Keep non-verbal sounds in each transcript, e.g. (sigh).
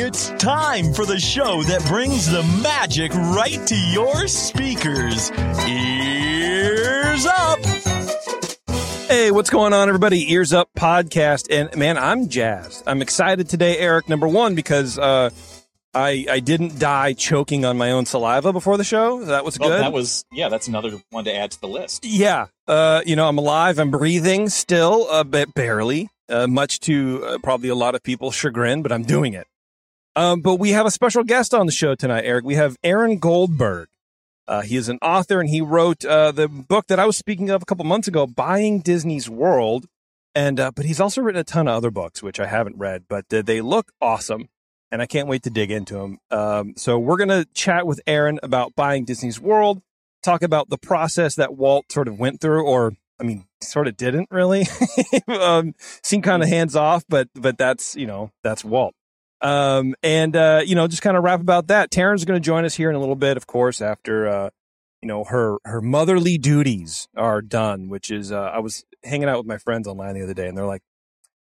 It's time for the show that brings the magic right to your speakers. Ears up! Hey, what's going on, everybody? Ears Up podcast. And man, I'm jazzed. I'm excited today, Eric. Number one, because uh, I I didn't die choking on my own saliva before the show. That was Well, good. that was yeah. That's another one to add to the list. yeah. Uh, you know, I'm alive. I'm breathing still, uh, but barely. Uh, much to uh, probably a lot of people's chagrin, but I'm doing it. Um, but we have a special guest on the show tonight, Eric. We have Aaron Goldberg. Uh, he is an author, and he wrote uh, the book that I was speaking of a couple months ago, "Buying Disney's World." And uh, but he's also written a ton of other books, which I haven't read, but uh, they look awesome, and I can't wait to dig into them. Um, so we're gonna chat with Aaron about buying Disney's World, talk about the process that Walt sort of went through, or I mean, sort of didn't really. (laughs) um, seemed kind of hands off, but but that's you know that's Walt. Um, and uh, you know, just kind of wrap about that. Taryn's going to join us here in a little bit, of course, after uh, you know her her motherly duties are done. Which is, uh, I was hanging out with my friends online the other day, and they're like,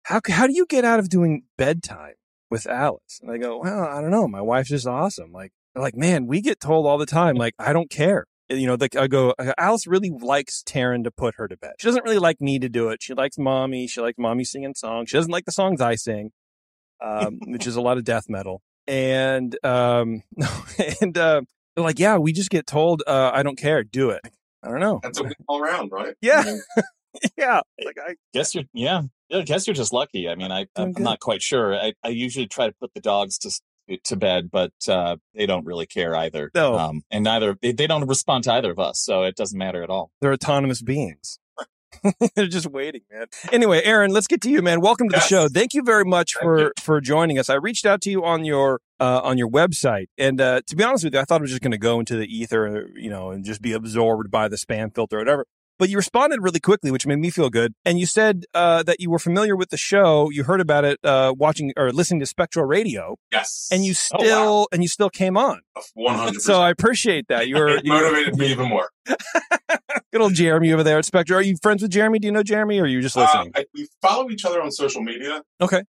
"How how do you get out of doing bedtime with Alice?" And I go, "Well, I don't know. My wife's just awesome." Like, they're like, "Man, we get told all the time, like, I don't care." You know, like I go, Alice really likes Taryn to put her to bed. She doesn't really like me to do it. She likes mommy. She likes mommy singing songs. She doesn't like the songs I sing um, (laughs) which is a lot of death metal. And um, (laughs) and uh, they're like, yeah, we just get told, uh, I don't care, do it. I don't know. That's a win all around, right? Yeah. I (laughs) yeah, like I Guess you're yeah. yeah I guess you're just lucky. I mean, I Doing I'm not quite sure. I, I usually try to put the dogs to to bed, but uh, they don't really care either. No. Um, and neither they, they don't respond to either of us, so it doesn't matter at all. they're autonomous beings. (laughs) they're just waiting, man. Anyway, Aaron, let's get to you, man. Welcome to the Yes. show. Thank you very much Thank for you. for joining us. I reached out to you on your uh, on your website, and uh, to be honest with you, I thought I was just going to go into the ether, you know, and just be absorbed by the spam filter or whatever. But you responded really quickly, which made me feel good. And you said uh, that you were familiar with the show. You heard about it uh, watching or listening to Spectral Radio, yes. and you Oh, still wow. and you still came on. one hundred. So I appreciate that. (laughs) You were motivated me even more. (laughs) good old Jeremy over there at Spectral. Are you friends with Jeremy? Do you know Jeremy, or are you just Uh, listening? I, we follow each other on social media. Okay.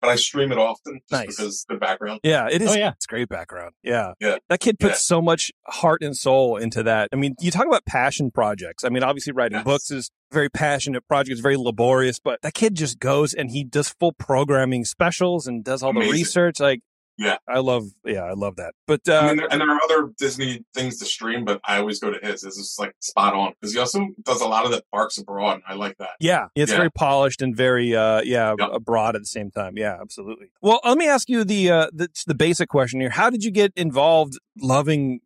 But I stream it often just Nice. because the background. Yeah, it is. Oh, yeah. It's great background. Yeah. Yeah. That kid puts Yeah. so much heart and soul into that. I mean, you talk about passion projects. I mean, obviously writing Yes. books is very passionate project. It's very laborious, but that kid just goes and he does full programming specials and does all the research. Like, Yeah. I love, yeah, I love that. But, uh, I mean, there, and there are other Disney things to stream, but I always go to his. This is like spot on because he also does a lot of the parks abroad. And I like that. yeah, it's Yeah. very polished and very, uh, yeah, Yep. broad at the same time. Yeah, absolutely. Well, let me ask you the, uh, the, the basic question here. How did you get involved loving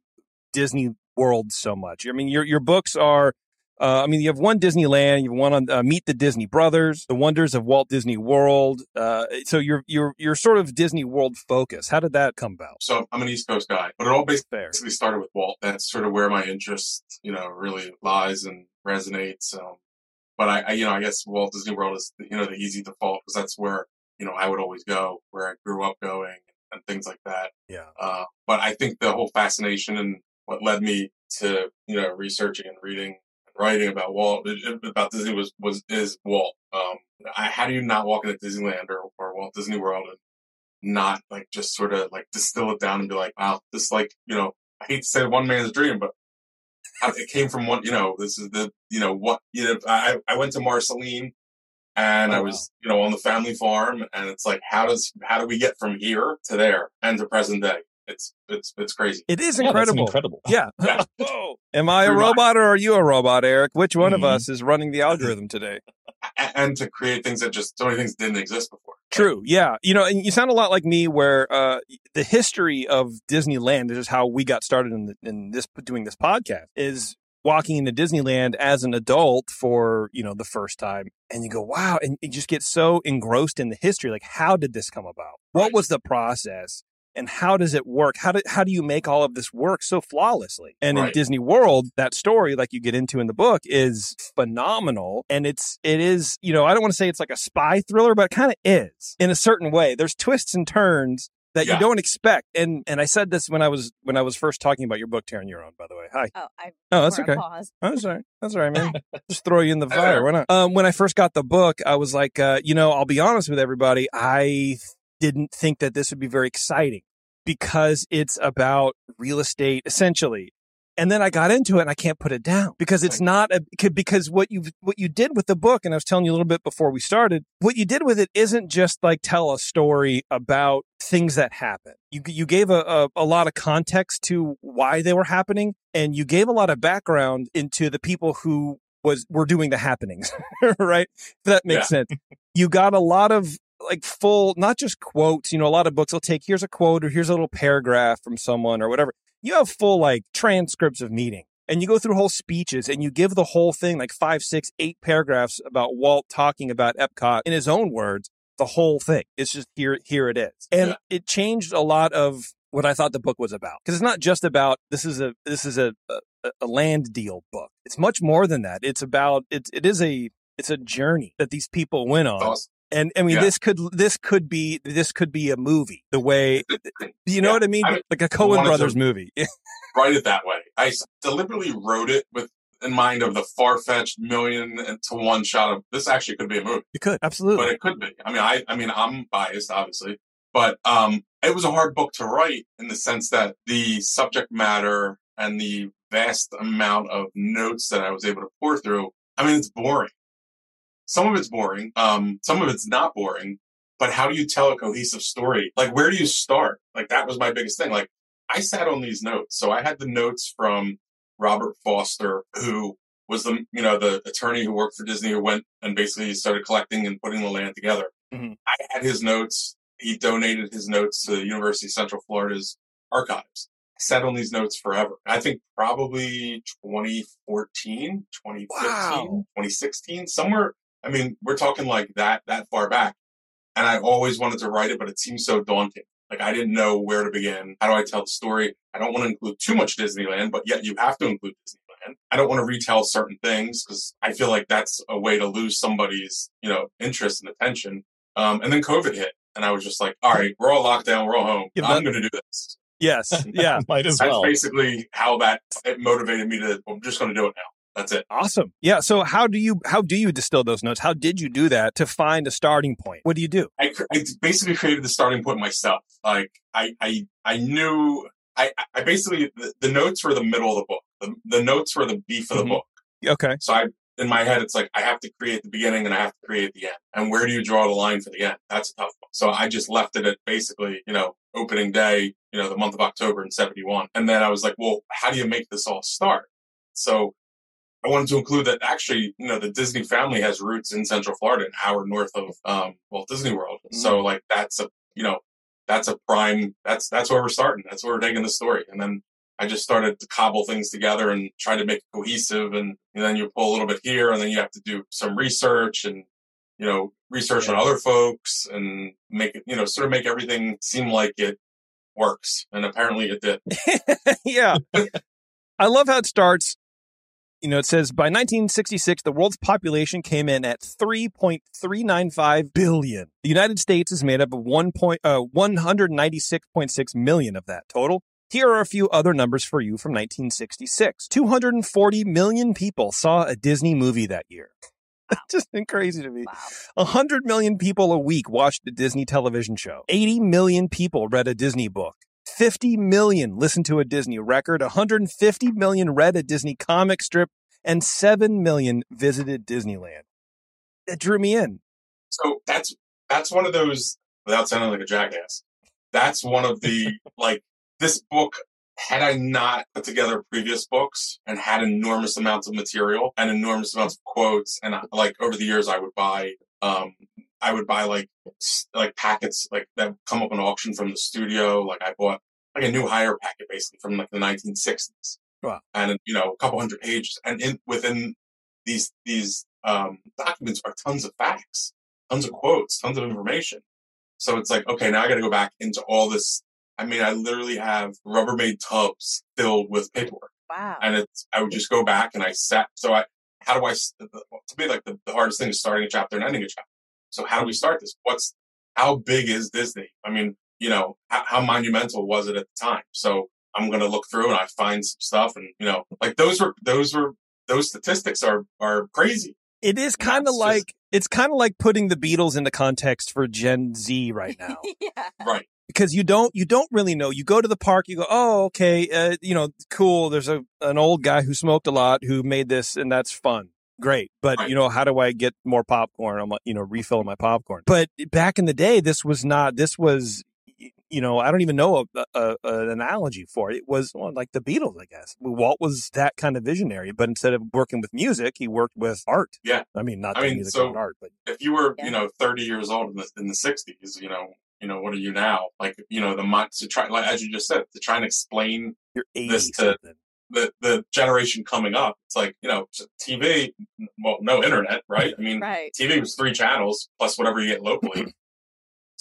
Disney World so much? I mean, your, your books are, uh, I mean, you have one Disneyland, you have one on uh, Meet the Disney Brothers, The Wonders of Walt Disney World. Uh, so you're you're you're sort of Disney World focused. How did that come about? So I'm an East Coast guy, but it all basically Fair. started with Walt. That's sort of where my interest, you know, really lies and resonates. Um, but I, I, you know, I guess Walt Disney World is, you know, the easy default because that's where, you know, I would always go, where I grew up going and things like that. Yeah. Uh, but I think the whole fascination and what led me to, you know, researching and reading writing about Walt, about Disney was, was, is Walt. Um, I, how do you not walk into Disneyland or, or Walt Disney World and not like just sort of like distill it down and be like, wow, this like, you know, I hate to say one man's dream, but it came from one, you know, this is the, you know, what, you know, I, I went to Marceline and Oh, I was, you know, on the family farm and it's like, how does, how do we get from here to there and to present day? It's, it's, it's crazy. It is Yeah, incredible. incredible. Yeah. (laughs) Yeah. Whoa. (laughs) Am I a You're right. robot or are you a robot, Eric? Which one of Mhm. us is running the (laughs) algorithm today? And to create things that just, so many things didn't exist before. True. Yeah. You know, and you sound a lot like me where uh, the history of Disneyland, is how we got started in, the, in this doing this podcast, is walking into Disneyland as an adult for, you know, the first time. And you go, wow. And you just get so engrossed in the history. Like, how did this come about? What Right. was the process? And how does it work? How do, how do you make all of this work so flawlessly? And in Disney World, that story, like you get into in the book, is phenomenal. And it's, it is, you know, I don't want to say it's like a spy thriller, but it kind of is in a certain way. There's twists and turns that you don't expect. And, and I said this when I was, when I was first talking about your book, Taryn, you're on, by the way. Hi. Oh, I. Oh, that's for a okay. Pause. Oh, sorry. That's all right, man. (laughs) Just throw you in the (laughs) fire. Why not? Um, when I first got the book, I was like, uh, you know, I'll be honest with everybody. I didn't think that this would be very exciting because it's about real estate essentially. And then I got into it and I can't put it down because it's not a, because what you what you did with the book and I was telling you a little bit before we started, what you did with it isn't just like tell a story about things that happen. You you gave a, a, a lot of context to why they were happening and you gave a lot of background into the people who was were doing the happenings, (laughs) right? If that makes Yeah. sense. You got a lot of like full, not just quotes. You know, a lot of books will take here's a quote or here's a little paragraph from someone or whatever. You have full like transcripts of meeting, and you go through whole speeches and you give the whole thing like five, six, eight paragraphs about Walt talking about Epcot in his own words. The whole thing. It's just here. Here it is, and Yeah. it changed a lot of what I thought the book was about because it's not just about this is a this is a, a a land deal book. It's much more than that. It's about it. It is a it's a journey that these people went on. Awesome. And I mean, Yeah. this could this could be this could be a movie. The way you know Yeah. what I mean, I mean, like a Coen Brothers movie. (laughs) write it that way. I deliberately wrote it with in mind of the far fetched million to one shot of this actually could be a movie, It could absolutely. but it could be. I mean, I I mean, I'm biased, obviously, but um, it was a hard book to write in the sense that the subject matter and the vast amount of notes that I was able to pour through. I mean, it's boring. Some of it's boring. Um, some of it's not boring. But how do you tell a cohesive story? Like, where do you start? Like, that was my biggest thing. Like, I sat on these notes. So I had the notes from Robert Foster, who was the, you know, the attorney who worked for Disney who went and basically started collecting and putting the land together. Mhm. I had his notes. He donated his notes to the University of Central Florida's archives. I sat on these notes forever. I think probably 2014, 2015, Wow. 2016, somewhere. I mean, we're talking like that, that far back. And I always wanted to write it, but it seemed so daunting. Like I didn't know where to begin. How do I tell the story? I don't want to include too much Disneyland, but yet you have to include Disneyland. I don't want to retell certain things because I feel like that's a way to lose somebody's, you know, interest and attention. Um, and then COVID hit and I was just like, all right, we're all locked down. We're all home. Yeah, I'm going to do this. yes, yeah, (laughs) Might as That's well. basically how that it motivated me to, I'm just going to do it now. That's it. awesome. Yeah. So how do you how do you distill those notes? How did you do that to find a starting point? What do you do? I, I basically created the starting point myself. Like I, I, I knew, I, I basically, the, the notes were the middle of the book. The, the notes were the beef of the Mhm. book. Okay. So I, in my head, it's like, I have to create the beginning and I have to create the end. And where do you draw the line for the end? That's a tough one. So I just left it at basically, you know, opening day, you know, the month of October in 71. And then I was like, well, how do you make this all start? So I wanted to include that actually, you know, the Disney family has roots in Central Florida, an hour north of um, Walt Disney World. So like that's a, you know, that's a prime. That's that's where we're starting. That's where we're taking the story. And then I just started to cobble things together and try to make it cohesive. And, and then you pull a little bit here, and then you have to do some research and you know research on other folks and make it, you know, sort of make everything seem like it works. And apparently it did. (laughs) yeah. I love how it starts. You know, it says by 1966, the world's population came in at 3.395 billion. The United States is made up of 1. Point, uh, 196.6 million of that total. Here are a few other numbers for you from 1966. 240 million people saw a Disney movie that year. (laughs) Just been crazy to me. Wow. 100 million people a week watched a Disney television show. 80 million people read a Disney book. 50 million listened to a Disney record. 150 million read a Disney comic strip. And 7 million visited Disneyland. It drew me in. So that's that's one of those without sounding like a jackass. That's one of the (laughs) like this book had I not put together previous books and had enormous amounts of material and enormous amounts of quotes and uh, like over the years I would buy um I would buy like like packets like that come up on auction from the studio like I bought like a new hire packet basically from like the 1960s Wow. and you know a couple hundred pages and in within these these um documents are tons of facts tons of quotes, tons of information. So it's like, okay, now I got to go back into all this. I mean, I literally have Rubbermaid tubs filled with paperwork, Wow. and it's. I would just go back and I sat. So I, how do I, To me, like the, the hardest thing is starting a chapter and ending a chapter. So how do we start this? What's how big is Disney? I mean, you know, how, how monumental was it at the time? So I'm going to look through and I find some stuff, and you know, like those were those were those statistics are are crazy. It is kind of That's just- like it's kind of like putting the Beatles into context for Gen Z right now. (laughs) yeah. Right. because you don't you don't really know. You go to the park, you go, oh, okay, uh, you know, cool. There's a an old guy who smoked a lot who made this, and that's fun. Great, but Right. you know, how do I get more popcorn? I'm like, you know, refilling my popcorn. But back in the day, this was not. This was, you know, I don't even know a, a, an analogy for it. It was well, like the Beatles, I guess. Walt was that kind of visionary, but instead of working with music, he worked with art. Yeah. I mean, not I that mean, music's so- not art, but If you were, Yeah. you know, 30 years old in the in the 60s, you know, you know, what are you now? Like, you know, the mind to try, like as you just said, to try and explain you're This to- something. the the generation coming up. It's like, you know, TV, well, no internet, right? (laughs) I mean, Right. TV was three channels plus whatever you get locally.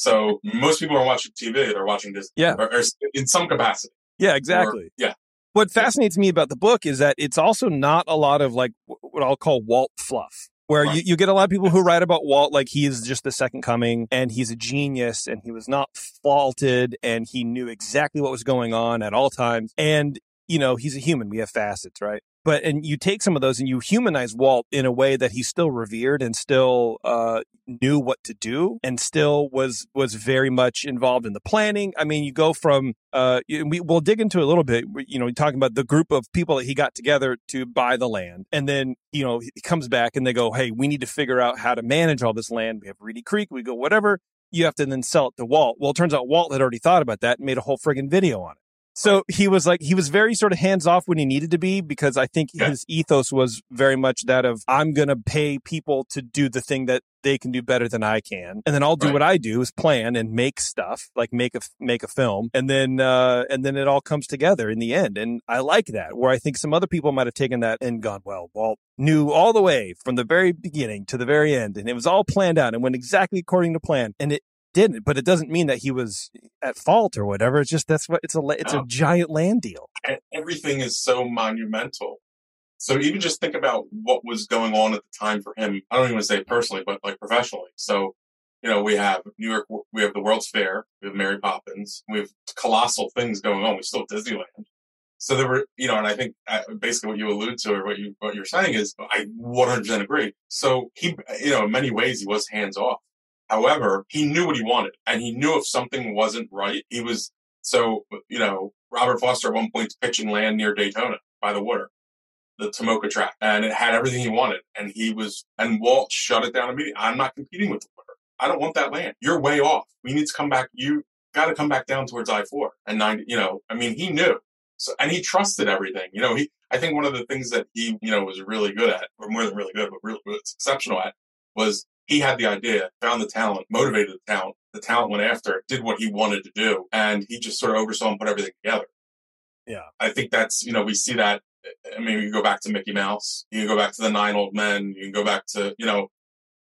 So most people are watching TV; they're watching Disney, Yeah. or, or in some capacity. Yeah, Or- exactly. yeah, What fascinates me about the book is that it's also not a lot of like what I'll call Walt fluff, where you, you get a lot of people who write about Walt like he is just the second coming and he's a genius and he was not faulted and he knew exactly what was going on at all times. And, you know, he's a human. We have facets, right? But, and you take some of those and you humanize Walt in a way that he's still revered and still, uh, knew what to do and still was, was very much involved in the planning. I mean, you go from, uh, we, we'll dig into a little bit, you know, talking about the group of people that he got together to buy the land. And then, you know, he comes back and they go, Hey, we need to figure out how to manage all this land. We have Reedy Creek. We go, whatever. You have to then sell it to Walt. Well, it turns out Walt had already thought about that and made a whole friggin' video on it. So he was like, he was very sort of hands off when he needed to be because I think Yeah. his ethos was very much that of, I'm going to pay people to do the thing that they can do better than I can. And then I'll do Right. what I do is plan and make stuff, like make a, make a film. And then, uh, and then it all comes together in the end. And I like that where I think some other people might have taken that and gone, well, Walt knew all the way from the very beginning to the very end. And it was all planned out and went exactly according to plan. And it, didn't, but it doesn't mean that he was at fault or whatever. It's just that's what it's a it's a giant land deal. And everything is so monumental. So even just think about what was going on at the time for him. I don't even say personally, but like professionally. So, you know, we have New York, we have the World's Fair, we have Mary Poppins, we have colossal things going on. We still have Disneyland. So there were, you know, and I think uh, basically what you allude to or what you what you're saying is, I 100% agree. So he, you know, in many ways he was hands off. However, he knew what he wanted, and he knew if something wasn't right, he was so, you know, Robert Foster at one point pitching land near Daytona by the water, the Tomoka track, and it had everything he wanted. And he was, and Walt shut it down immediately. I'm not competing with the water. I don't want that land. You're way off. We need to come back. You got to come back down towards I four and nine. You know, I mean, he knew. So, and he trusted everything. You know, he. I think one of the things that he, you know, was really good at, or more than really good, but really was exceptional at, was he had the idea, found the talent, motivated the talent. The talent went after it, did what he wanted to do, and he just sort of oversaw and put everything together. Yeah. I think that's, you know, we see that. I mean, you go back to Mickey Mouse, you can go back to the Nine Old Men, you can go back to, you know,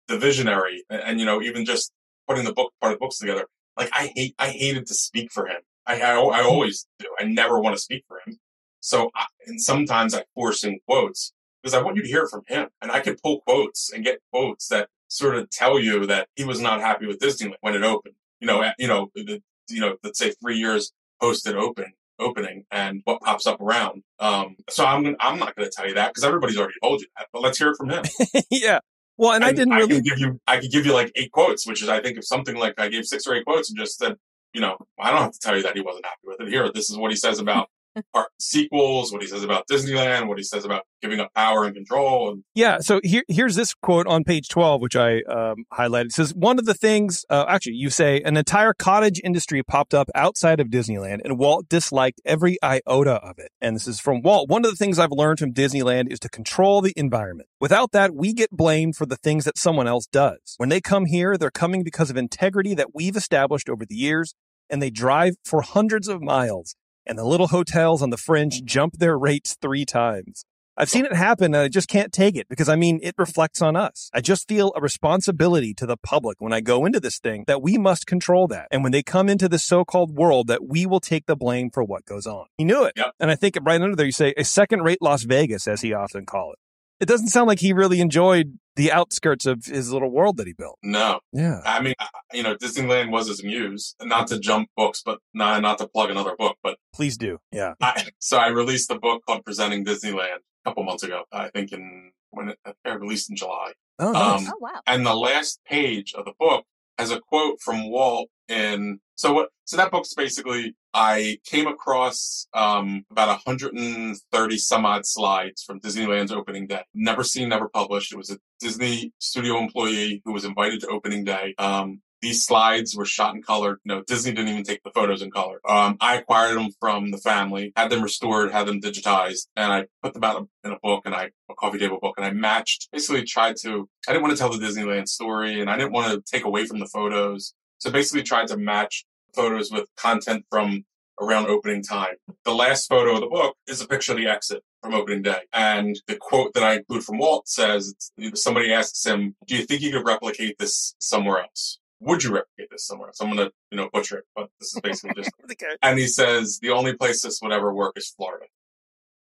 the visionary, and, and you know, even just putting the book part of the books together. Like I hate, I hated to speak for him. I, I, I always do. I never want to speak for him. So, I, and sometimes I force in quotes because I want you to hear it from him, and I can pull quotes and get quotes that sort of tell you that he was not happy with Disneyland when it opened. You know, at- you know, the, you know, let's say three years post it open opening and what pops up around. Um, so I'm I'm not going to tell you that because everybody's already told you that. But let's hear it from him. (laughs) yeah. Well, and I didn't I really. can give you, I could give you like eight quotes, which is I think if something like I gave six or eight quotes and just said, you know, I don't have to tell you that he wasn't happy with it. Here, this is what he says about our sequels, what he says about Disneyland, what he says about giving up power and control. And Yeah. So here, here's this quote on page 12, which I um, highlighted. It says, One of the things, uh, actually, you say, an entire cottage industry popped up outside of Disneyland, and Walt disliked every iota of it. And this is from Walt. One of the things I've learned from Disneyland is to control the environment. Without that, we get blamed for the things that someone else does. When they come here, they're coming because of integrity that we've established over the years, and they drive for hundreds of miles. And the little hotels on the fringe jump their rates three times. I've seen it happen and I just can't take it because I mean, it reflects on us. I just feel a responsibility to the public when I go into this thing that we must control that. And when they come into this so-called world that we will take the blame for what goes on. He knew it. Yep. And I think right under there, you say a second rate Las Vegas, as he often call it. It doesn't sound like he really enjoyed the outskirts of his little world that he built. no, Yeah. I mean, you know, Disneyland was his muse. Not to jump books, but not not to plug another book, but Please do. Yeah. I, (laughs) so I released a book called Presenting Disneyland a couple months ago. I think in when it, it released in July. Oh, nice. Um, Oh wow. and the last page of the book has a quote from Walt in so what so that book's basically I came across um about 130 some odd slides from Disneyland's opening day. Never seen, never published. It was a Disney studio employee who was invited to opening day. Um these slides were shot in color. No, Disney didn't even take the photos in color. Um, I acquired them from the family, had them restored, had them digitized, and I put them out in a book and I, a coffee table book, and I matched, basically tried to, I didn't want to tell the Disneyland story and I didn't want to take away from the photos. So basically tried to match photos with content from around opening time. The last photo of the book is a picture of the exit from opening day. And the quote that I include from Walt says, somebody asks him, do you think you could replicate this somewhere else? Would you replicate this somewhere So I'm to, you know, butcher it, but this is basically just, (laughs) Okay. and he says, the only place this would ever work is Florida.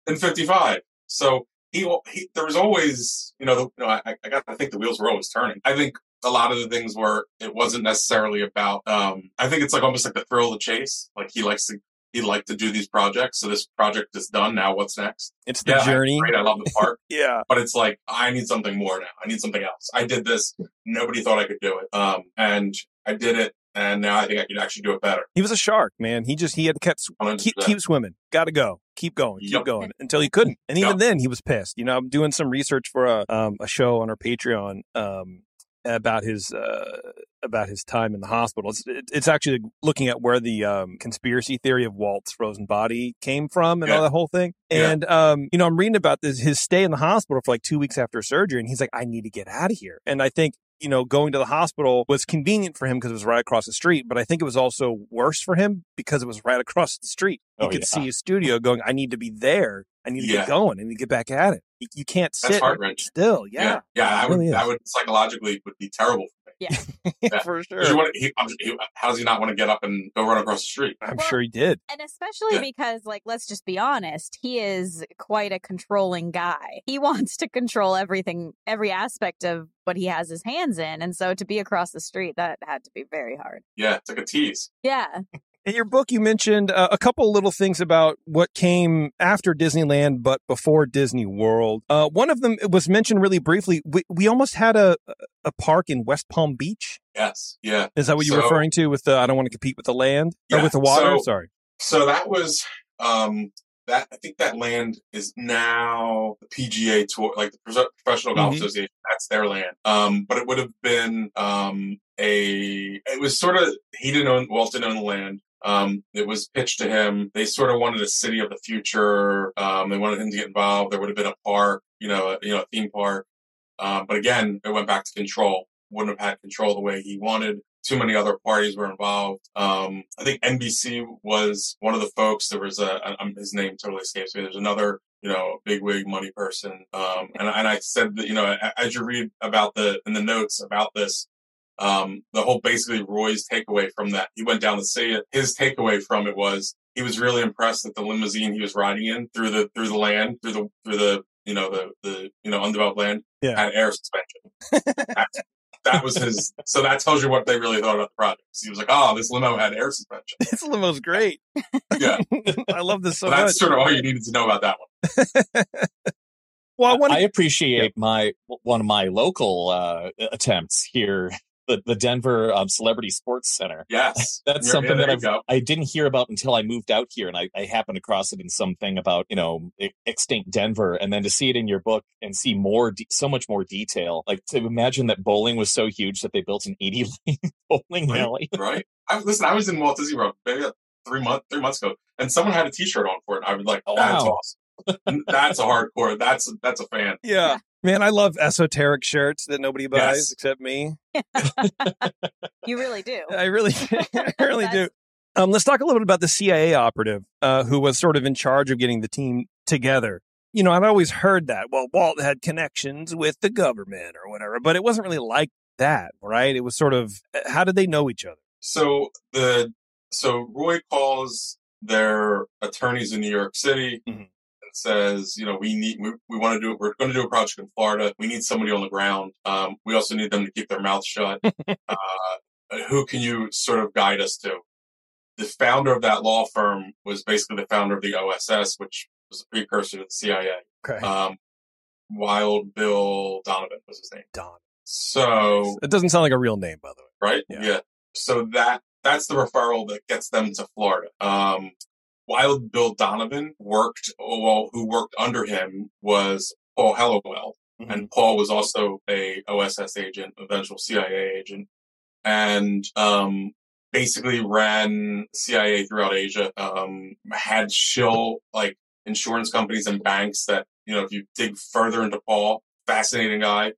In 55. So he, he there was always, you know, the, you know I, I got to think the wheels were always turning. I think a lot of the things were, it wasn't necessarily about, um, I think it's like almost like the thrill of the chase. Like he likes to, he liked to do these projects. So this project is done. Now what's next? It's the Yeah, I- journey. Great. I love the park. (laughs) Yeah. but it's like I need something more now. I need something else. I did this. Nobody thought I could do it. Um, and I did it, and now I think I could actually do it better. He was a shark, man. He just he had to kept, keep keep swimming. Got to go. Keep going. Keep Yep. going until he couldn't. And even Yep. then, he was pissed. You know, I'm doing some research for a um, a show on our Patreon um, about his uh, about his time in the hospital. It's it's actually looking at where the um, conspiracy theory of Walt's frozen body came from and all that whole thing. Yeah. And um, you know, I'm reading about this his stay in the hospital for like two weeks after surgery, and he's like, I need to get out of here. And I think you know, going to the hospital was convenient for him because it was right across the street, but I think it was also worse for him because it was right across the street. He Oh, could yeah. see his studio going, I need to be there. I need to Yeah. get going. I need to get back at it. You, you can't That's sit heart wrenching. still. Yeah, yeah. I would. really is. that would psychologically would be terrible for me. Yeah. (laughs) for 'Cause sure. You want, he, I'm- he, how does he not want to get up and go run across the street? I'm Well, sure he did. And especially Yeah. because, like, let's just be honest, he is quite a controlling guy. He (laughs) wants to control everything, every aspect of what he has his hands in. And so to be across the street, that had to be very hard. Yeah, it's like a tease. Yeah. In your book, you mentioned uh, a couple little things about what came after Disneyland, but before Disney World. Uh, one of them was mentioned really briefly. We, we almost had a a park in West Palm Beach. Yes. Yeah. Is that what you're So- referring to with the I don't want to compete with the land or with the water? so- Sorry. So that was um that I think that land is now the PGA tour, like the Professional Golf Mhm. Association. That's their land. Um, but it would have been um a. It was sort of he didn't own Walt didn't own the land. Um, it was pitched to him. They sort of wanted a city of the future. Um, they wanted him to get involved. There would have been a park, you know, a, you know, a theme park. Um, but again, it went back to control. Wouldn't have had control the way he wanted too many other parties were involved. Um, I think NBC was one of the folks. There was a, um, his name totally escapes me. There's another, you know, bigwig money person. Um, and, and I said that, you know, as you read about the, in the notes about this, um, the whole basically Roy's takeaway from that, he went down to see it. His takeaway from it was he was really impressed that the limousine he was riding in through the, through the land, through the, through the, you know, the, the, you know, undeveloped land Yeah. had air suspension. That's- that was his. So that tells you what they really thought about the project. He was like, "Oh, this limo had air suspension." (laughs) This limo's great. Yeah, (laughs) I love this so so that's much. sort of all you needed to know about that one. (laughs) Well, I want I appreciate my one of my local uh, attempts here, the the Denver um, Celebrity Sports Center. Yes, (laughs) That's Yeah, something yeah, that I've. I didn't hear about until I moved out here, and I, I happened across it in something about you know extinct Denver, and then to see it in your book and see more, de- so much more detail. Like to imagine that bowling was so huge that they built an eighty (laughs) lane bowling Right. alley. right. I, listen, I was in Walt Disney World maybe three months three months ago, and someone had a T-shirt on for it. I was like, Oh, "That's wow. awesome. (laughs) that's a hardcore. That's that's a fan." Yeah. Man, I love esoteric shirts that nobody buys Yes. except me. (laughs) You really do. I really, (laughs) I really do. Um, let's talk a little bit about the CIA operative uh, who was sort of in charge of getting the team together. You know, I've always heard that. Well, Walt had connections with the government or whatever, but it wasn't really like that, right? It was sort of how did they know each other? So the so Roy calls their attorneys in New York City Mhm. Says, you know, we need we, we want to do we're going to do a project in Florida. We need somebody on the ground. Um, we also need them to keep their mouths shut. (laughs) uh, who can you sort of guide us to? The founder of that law firm was basically the founder of the OSS, which was a precursor to the CIA. Okay. Um, Wild Bill Donovan was his name. Don. So It doesn't sound like a real name, by the way. right? Yeah. Yeah. So that that's the referral that gets them to Florida. Um, Wild Bill Donovan worked, well, who worked under him was Paul Helliwell, and Paul was also a OSS agent, eventual CIA agent, and um, basically ran CIA throughout Asia. Um, had shill like insurance companies and banks that you know if you dig further into Paul, fascinating guy.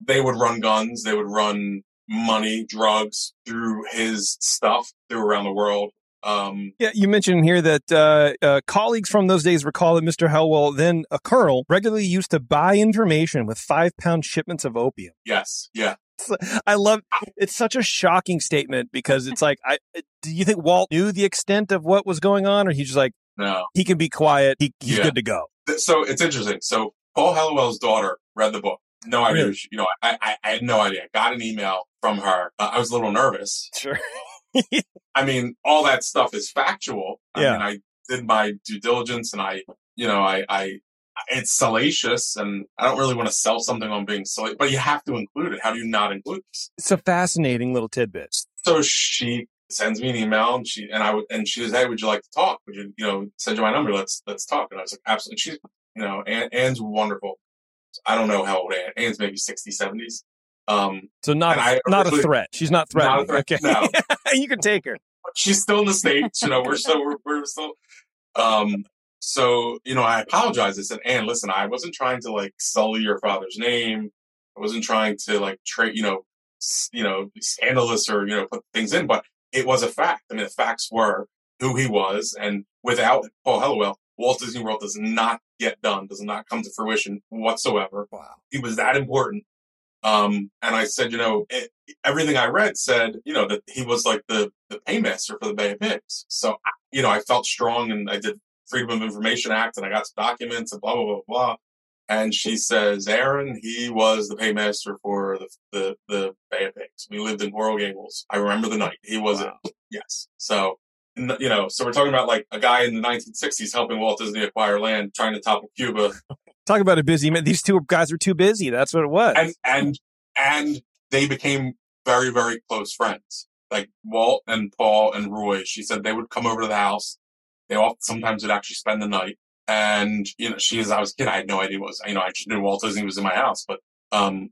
They would run guns. They would run money, drugs through his stuff through around the world. Um, Yeah, you mentioned here that uh, uh, colleagues from those days recall that Mr. Helliwell, then a colonel, regularly used to buy information with five pound shipments of opium. yes, yeah, I love it's such a shocking statement because it's like, I do you think Walt knew the extent of what was going on, or he's just like no. he can be quiet, he, he's Yeah. good to go. So it's interesting. So Paul Helliwell's daughter read the book. No idea. Really? You know, I, I, I had no idea. Got an email from her. Uh, I was a little nervous. Sure. I mean, all that stuff is factual. I Yeah. mean, I did my due diligence and I, you know, I, I, it's salacious and I don't really want to sell something on being salacious, but you have to include it. How do you not include this? It's a fascinating little tidbit. So she sends me an email and she, and I would, and she says, Hey, would you like to talk? Would you, you know, send you my number? Let's, let's talk. And I was like, absolutely. She's, you know, Ann, Ann's wonderful. I don't know how old Ann, Anne's maybe 60s, 70s. Um, So not I not a threat. She's not Not a threat, Okay, (laughs) you can take her. she's still in the States, you know, we're still, we're, we're still, um, so, you know, I apologize. I said, "Anne, listen, I wasn't trying to like sully your father's name. I wasn't trying to like trade, you know, s- you know, be scandalous or, you know, put things in, but it was a fact. I mean, the facts were who he was. And without Paul Helliwell, Walt Disney World does not get done, does not come to fruition whatsoever. Wow. He was that important. Um, and I said, you know, it, everything I read said, you know, that he was like the, the paymaster for the Bay of Pigs. So, I- you know, I felt strong and I did Freedom of Information Act and I got some documents and blah, blah, blah, blah. And she says, Aaron, he was the paymaster for the, the, the Bay of Pigs. We lived in Coral Gables. I remember the night. He was Wow. Yes. So, you know, so we're talking about like a guy in the 1960s helping Walt Disney acquire land, trying to topple Cuba. Talk about a busy man. These two guys were too busy. That's what it was. and and and they became very very close friends. Like walt and paul and roy she said they would come over to the house. They all sometimes would actually spend the night. And you know she as i was a kid i had no idea what was you know i just knew walt disney was in my house. But um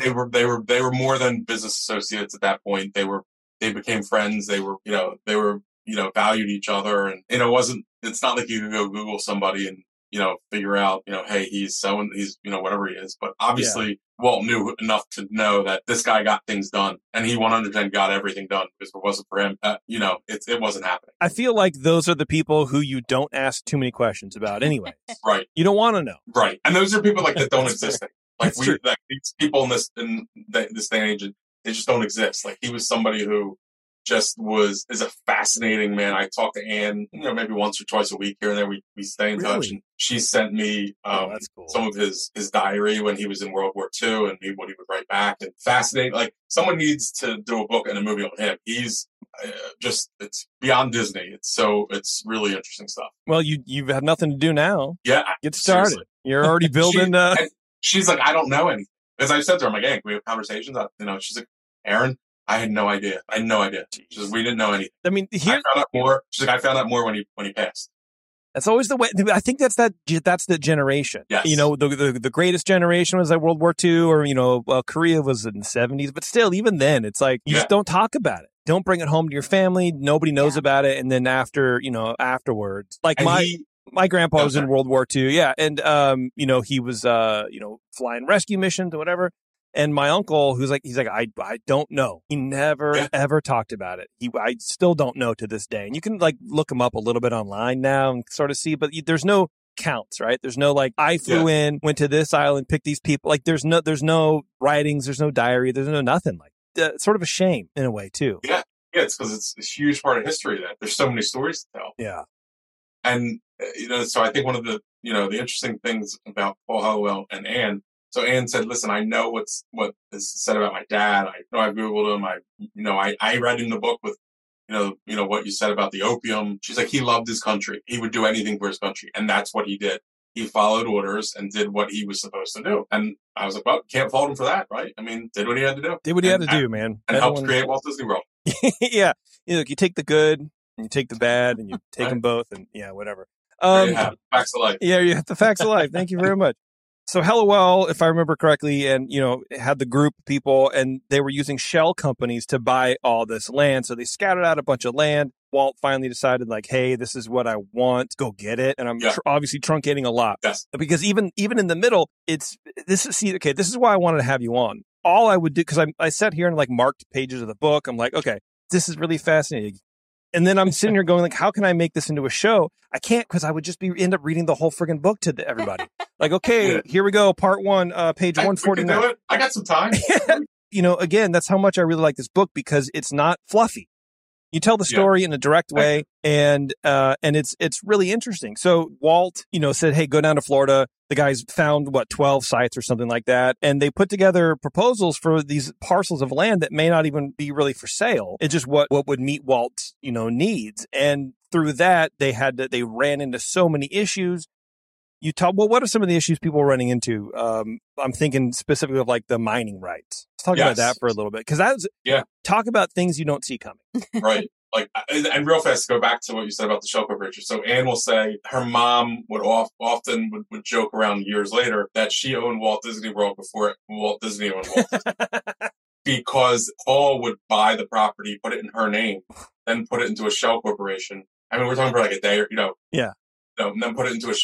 they were they were they were more than business associates at that point. They were they became friends. They were you know they were you know valued each other. And you know it wasn't it's not like you could go google somebody and you know figure out you know hey he's so and he's you know whatever he is. But obviously walt knew enough to know that this guy got things done and he 110 got everything done because if it wasn't for him uh, you know it, it wasn't happening. I feel like those are the people who you don't ask too many questions about anyway. (laughs) right. You don't want to know. right. And those are people like that don't exist like we like these people in this in th- this day and age they just don't exist. Like he was somebody who just was is a fascinating man. I talk to Anne, you know, maybe once or twice a week here and there. We we stay in touch, and she sent me Oh, um, that's cool. some of his his diary when he was in World War II, and he, what he would write back. And fascinating. Like someone needs to do a book and a movie on him. He's uh, just it's beyond Disney. It's so it's really interesting stuff. Well, you you've nothing to do now. Yeah, Get started. Seriously. You're already (laughs) building. Uh, and she's like, I don't know anything. As I said to her, I'm like, hey, can we have conversations? I- You know, she's like, Aaron, I had no idea. I had no idea. Says, we didn't know anything. I mean, I here found out more. She's like, I found out more when he when he passed. that's always the way. I think that's that. That's the generation. Yes. You know, the, the the greatest generation was like World War II, or you know, uh, Korea was in the seventies. But still, even then, it's like you Yeah. just don't talk about it. Don't bring it home to your family. Nobody knows Yeah. about it. And then after, you know, afterwards, like And my he, my grandpa was in. World War II. Yeah. And, um, you know, he was, uh, you know, flying rescue missions or whatever. And my uncle, who's like, he's like, I, I don't know. He never, Yeah. ever talked about it. He, I still don't know to this day. And you can like look him up a little bit online now and sort of see, but there's no counts, right? There's no like, I flew in, went to this island, picked these people. Like there's no, there's no writings. There's no diary. There's no nothing like, uh, sort of a shame in a way too. yeah, Yeah. it's because it's a huge part of history that there's so many stories to tell. Yeah. And uh, you know, so I think one of the you know the interesting things about Paul Helliwell and Anne. So Anne said, "Listen, I know what's what is said about my dad. I know I googled him. I you know I I read in the book with." You know, you know what you said about the opium. She's like, he loved his country. He would do anything for his country, and that's what he did. he followed orders and did what he was supposed to do. And I was like, well, can't fault him for that, right? I mean, did what he had to do. Did what he and, had to do, man. And helped Everyone- create Walt Disney World. (laughs) yeah. You, know, you take the good and you take the bad and you take Right. them both and yeah, whatever. Um, have. Facts of life. Yeah, you have the facts of life. Thank you very much. So Helliwell, if I remember correctly, and you know, had the group people and they were using shell companies to buy all this land. So they scattered out a bunch of land. Walt finally decided like, hey, this is what I want. Go get it. And I'm Yeah. tr- obviously truncating a lot Yes. because even even in the middle, it's this is see okay, this is why I wanted to have you on. All I would do because I I sat here and like marked pages of the book. I'm like, okay, this is really fascinating. And then I'm sitting here going like, how can I make this into a show? I can't because I would just be end up reading the whole friggin' book to the, everybody. Like, okay, Yeah. here we go, part one, uh, page one forty nine. I got some time. (laughs) You know, again, that's how much I really like this book because it's not fluffy. You tell the Yeah. story in a direct way, and uh, and it's it's really interesting. So Walt, you know, said, "Hey, go down to Florida." The guys found what twelve sites or something like that, and they put together proposals for these parcels of land that may not even be really for sale. It's just what what would meet Walt's you know needs, and through that they had to they ran into so many issues. You talk well. What are some of the issues people are running into? Um, I'm thinking specifically of like the mining rights. Let's talk about that for a little bit because that's Yeah. Talk about things you don't see coming. (laughs) right. Like, and, real fast, to go back to what you said about the Shell Corporation. So Anne will say her mom would off, often would, would joke around years later that she owned Walt Disney World before Walt Disney owned Walt Disney (laughs) because Paul would buy the property, put it in her name, then put it into a Shell Corporation. I mean, we're talking about like a day or, you know, Yeah. you know, and then put it into a,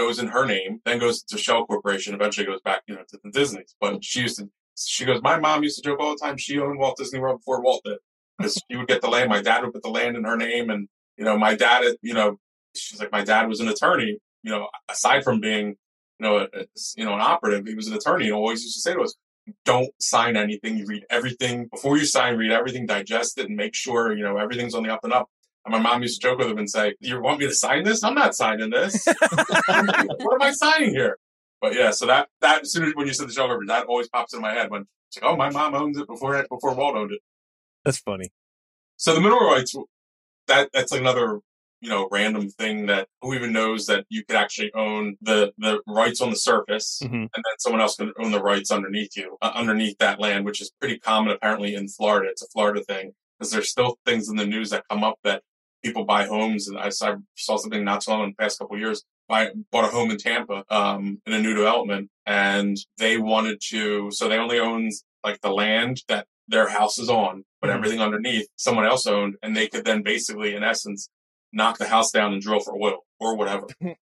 goes in her name, then goes to Shell Corporation, eventually goes back, you know, to the Disney's. But she used to, she goes, my mom used to joke all the time. She owned Walt Disney World before Walt did because she would get the land. My dad would put the land in her name. And, you know, my dad, you know, she's like, my dad was an attorney, you know, aside from being, you know, a, you know, an operative, he was an attorney and always used to say to us, don't sign anything. You read everything before you sign, read everything, digest it and make sure, you know, everything's on the up and up. And my mom used to joke with him and say, you want me to sign this? I'm not signing this. (laughs) what am I signing here? But yeah, so that, that, as soon as when you said the show over, that always pops into my head when it's like, oh, my mom owns it before, before Walt owned it. That's funny. So the mineral rights, that that's another you know random thing that who even knows that you could actually own the the rights on the surface, Mhm. and then someone else can own the rights underneath you, uh, underneath that land, which is pretty common apparently in Florida. It's a Florida thing because there's still things in the news that come up that people buy homes, and I saw, saw something not so long in the past couple of years. I bought a home in Tampa um, in a new development, and they wanted to. So they only owns like the land that their house is on, but Mhm. everything underneath someone else owned, and they could then basically, in essence, knock the house down and drill for oil or whatever. (laughs)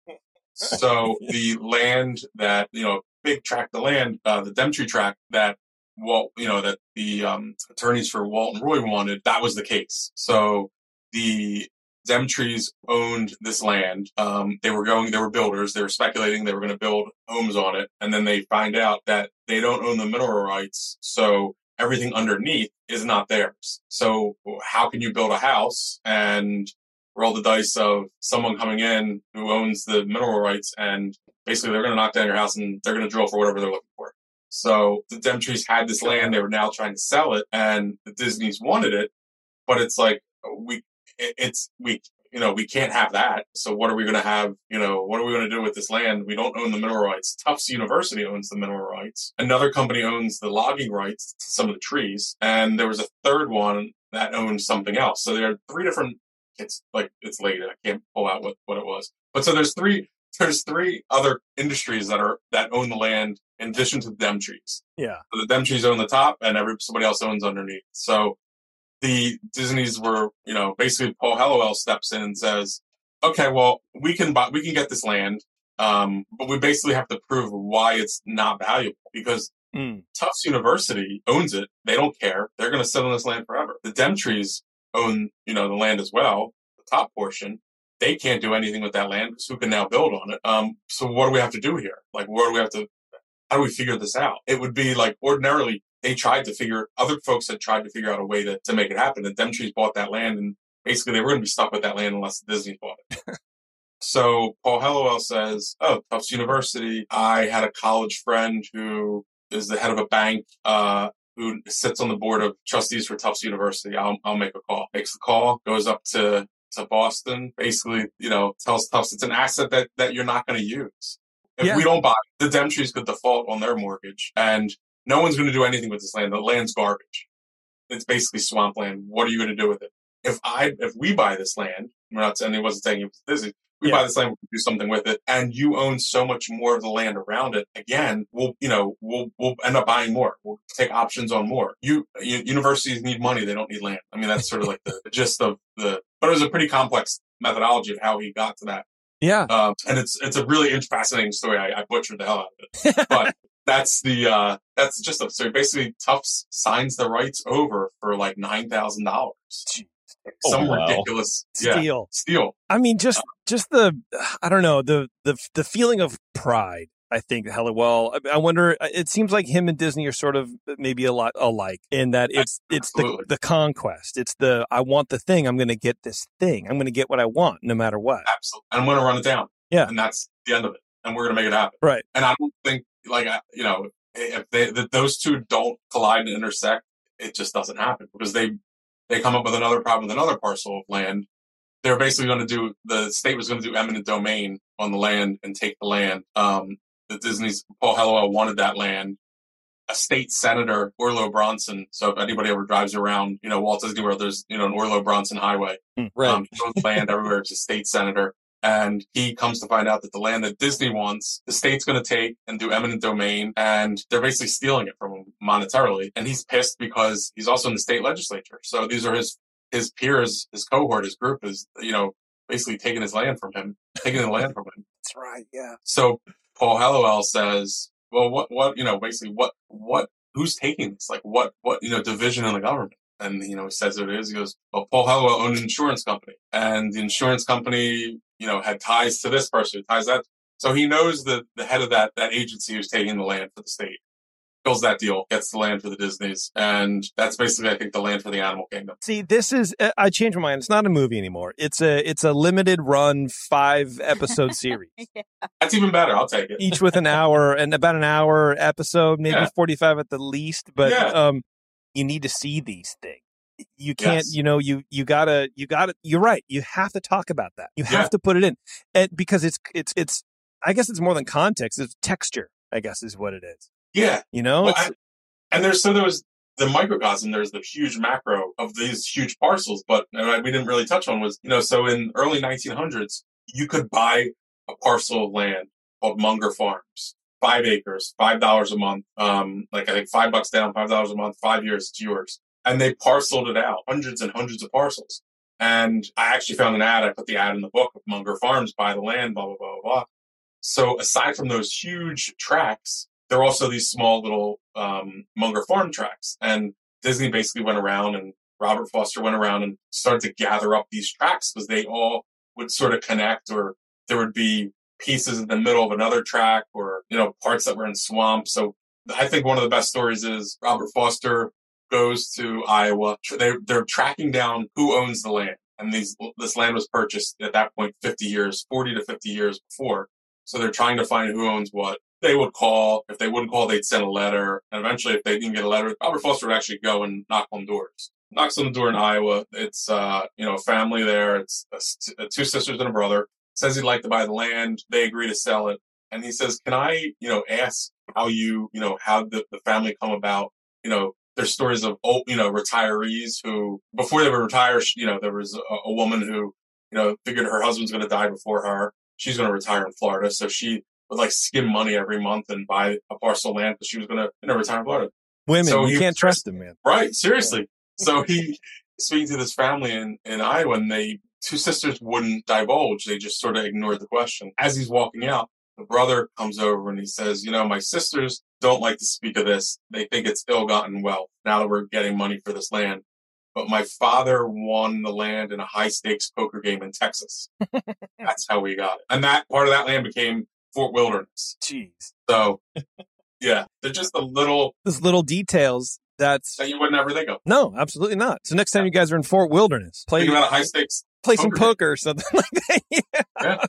so the land that you know, big tract of land, uh, the Demetree tract that Walt, you know, that the um, attorneys for Walt and Roy wanted, that was the case. So the Demetrees owned this land. Um, they were going, they were builders. They were speculating they were going to build homes on it. And then they find out that they don't own the mineral rights. So everything underneath is not theirs. So how can you build a house and roll the dice of someone coming in who owns the mineral rights and basically they're going to knock down your house and they're going to drill for whatever they're looking for. So the Demetrees had this land. They were now trying to sell it and the Disneys wanted it, but it's like we, it- it's, we, you know, we can't have that. So what are we going to have? You know, what are we going to do with this land? We don't own the mineral rights. Tufts University owns the mineral rights. Another company owns the logging rights to some of the trees. And there was a third one that owned something else. So there are three different, it's like, it's late. I can't pull out what, what it was. But so there's three, there's three other industries that are, that own the land in addition to the Demetrees. Yeah. So the Demetrees own the top and every, somebody else owns underneath. So the Disney's were, you know, basically Paul Helliwell steps in and says, okay, well, we can buy, we can get this land. Um, but we basically have to prove why it's not valuable because Mm. Tufts University owns it. They don't care. They're going to sit on this land forever. The Demetrees own, you know, the land as well, the top portion. They can't do anything with that land because who can now build on it? Um, so what do we have to do here? Like, where do we have to, how do we figure this out? It would be like ordinarily they tried to figure, other folks had tried to figure out a way to, to make it happen. The Demetrees bought that land and basically they were going to be stuck with that land unless Disney bought it. (laughs) so Paul Helliwell says, Oh, Tufts University. I had a college friend who is the head of a bank, uh, who sits on the board of trustees for Tufts University. I'll, I'll make a call. Makes the call, goes up to, to Boston, basically, you know, tells Tufts it's an asset that, that you're not going to use. If Yeah. we don't buy, the Demetrees could default on their mortgage, and no one's going to do anything with this land. The land's garbage. It's basically swampland. What are you going to do with it? If I, if we buy this land, we're not saying he wasn't saying it was Disney. We Yeah. buy this land, we can do something with it, and you own so much more of the land around it. Again, we'll, you know, we'll we'll end up buying more. We'll take options on more. You, universities need money; they don't need land. I mean, that's sort of like the gist of the. But it was a pretty complex methodology of how he got to that Yeah. um, and it's it's a really fascinating story. I, I butchered the hell out of it, but (laughs) that's the uh, that's just a so basically Tufts signs the rights over for like nine thousand dollars, Oh, some wow. ridiculous yeah Steal. steal. I mean, just just the I don't know the the the feeling of pride. I think Helliwell. I, I wonder. It seems like him and Disney are sort of maybe a lot alike in that it's it's the Absolutely. the conquest. It's the I want the thing. I'm going to get this thing. I'm going to get what I want, no matter what. Absolutely, and I'm going to run it down. Yeah. and that's the end of it, and we're going to make it happen. Right. And I don't think like you know if they that those two don't collide and intersect, it just doesn't happen because they they come up with another problem with another parcel of land. They're basically going to do the state was going to do eminent domain on the land and take the land. Um, the Disney's Paul Helliwell wanted that land. A state senator, Irlo Bronson. So if anybody ever drives around, you know Walt Disney World, there's you know an Irlo Bronson highway. Right. Um, land everywhere. It's a state senator. And he comes to find out that the land that Disney wants, the state's going to take and do eminent domain. And they're basically stealing it from him monetarily. And he's pissed because he's also in the state legislature. So these are his, his peers, his cohort, his group is, you know, basically taking his land from him, taking the land from him. That's right. Yeah. So Paul Helliwell says, well, what, what, you know, basically what, what, who's taking this? Like what, what, you know, division in the government? And, you know, he says who it is. He goes, well, Paul Helliwell owned an insurance company and the insurance company, you know, had ties to this person, ties that. So he knows that the head of that, that agency who's taking the land for the state. fills that deal, gets the land for the Disneys. And that's basically, I think, the land for the animal kingdom. See, this is uh, I changed my mind. It's not a movie anymore. It's a it's a limited run five episode (laughs) series, That's even better. I'll take it. each with an hour (laughs) and about an hour episode, maybe Yeah. forty five at the least. But Yeah. um, you need to see these things. You can't, Yes. you know, you you gotta, you gotta. You're right. You have to talk about that. You have Yeah. to put it in, and because it's it's it's. I guess it's more than context. It's texture. I guess is what it is. Yeah. You know, Well, It's- And there's so there was the microcosm. There's the huge macro of these huge parcels, but uh, we didn't really touch on was you know so in early 1900s you could buy a parcel of land called Munger Farms, five acres, five dollars a month, um, like I think five bucks down, five dollars a month, five years, it's yours, and they parceled it out, hundreds and hundreds of parcels. And I actually found an ad. I put the ad in the book of Munger Farms, buy the land, blah blah blah blah. So aside from those huge tracts, there are also these small little um, Munger Farm tracks. And Disney basically went around and Robert Foster went around and started to gather up these tracks because they all would sort of connect or there would be pieces in the middle of another track or, you know, parts that were in swamps. So I think one of the best stories is Robert Foster goes to Iowa. They're, they're tracking down who owns the land. And these, this land was purchased at that point 50 years, 40 to 50 years before. So they're trying to find who owns what. They would call. If they wouldn't call, they'd send a letter. And eventually, if they didn't get a letter, Robert Foster would actually go and knock on doors. Knocks on the door in Iowa. It's, uh, you know, a family there. It's a uh, two sisters and a brother. Says he'd like to buy the land. They agree to sell it. And he says, can I, you know, ask how you, you know, how the, the family come about? You know, there's stories of, old, you know, retirees who, before they were retired, you know, there was a, a woman who, you know, figured her husband's going to die before her. She's going to retire in Florida. So she would like skim money every month and buy a parcel of land because she was going to, you know, retire in Florida. women. so you he- can't trust them, man. Right. Seriously. So he speaking to this family in, in Iowa and they, two sisters wouldn't divulge. They just sort of ignored the question. As he's walking out, the brother comes over and he says, you know, my sisters don't like to speak of this. They think it's ill-gotten wealth now that we're getting money for this land. But my father won the land in a high stakes poker game in Texas. (laughs) That's how we got it. And that part of that land became Fort Wilderness. Jeez, So yeah, they're just the little those little details. That's that you would never think of. no, absolutely not. So next time you guys are in Fort Wilderness, play Think about a high stakes play some poker game. or something (laughs) like that. Yeah. yeah,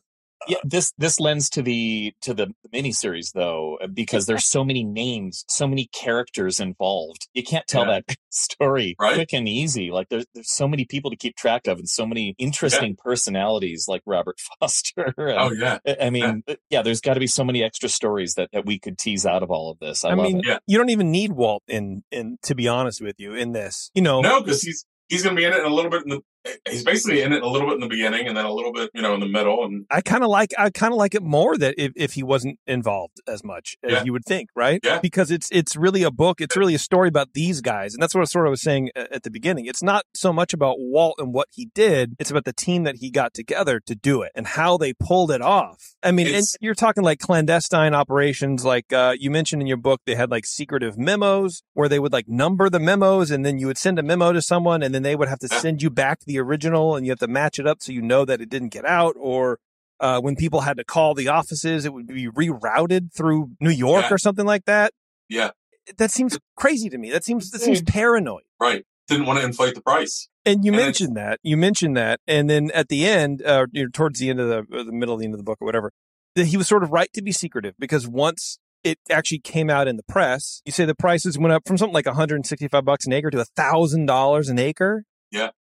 this this lends to the to the miniseries though, uh, because there's so many names, so many characters involved. You can't tell Yeah. that (laughs) story Right. quick and easy. Like there's there's so many people to keep track of, and so many interesting personalities like Robert (laughs) Foster. and- Oh yeah, I- I mean, uh, yeah, there's got to be so many extra stories that, that we could tease out of all of this. I, I, love mean, it. Yeah. you don't even need Walt in in to be honest with you in this. You know, no, because he's he's going to be in it in a little bit. In the he's basically in it a little bit in the beginning, and then a little bit, you know, in the middle. And I kind of like I kind of like it more that if, if he wasn't involved as much as Yeah. you would think, right? Yeah. Because it's it's really a book. It's really a story about these guys, and that's what I sort of was saying at the beginning. It's not so much about Walt and what he did. It's about the team that he got together to do it and how they pulled it off. I mean, and you're talking like clandestine operations, like uh, you mentioned in your book. They had like secretive memos where they would like number the memos, and then you would send a memo to someone, and then they would have to send you back the original, and you have to match it up so you know that it didn't get out or uh, when people had to call the offices, it would be rerouted through New York Yeah. or something like that. Yeah. That seems crazy to me. That seems that seems paranoid. right, didn't want to inflate the price. And you And mentioned that. You mentioned that, and then at the end, uh, you know, towards the end of the or the middle of the end of the book or whatever, that he was sort of right to be secretive because once it actually came out in the press, you say the prices went up from something like 165 bucks an acre to a thousand dollars an acre.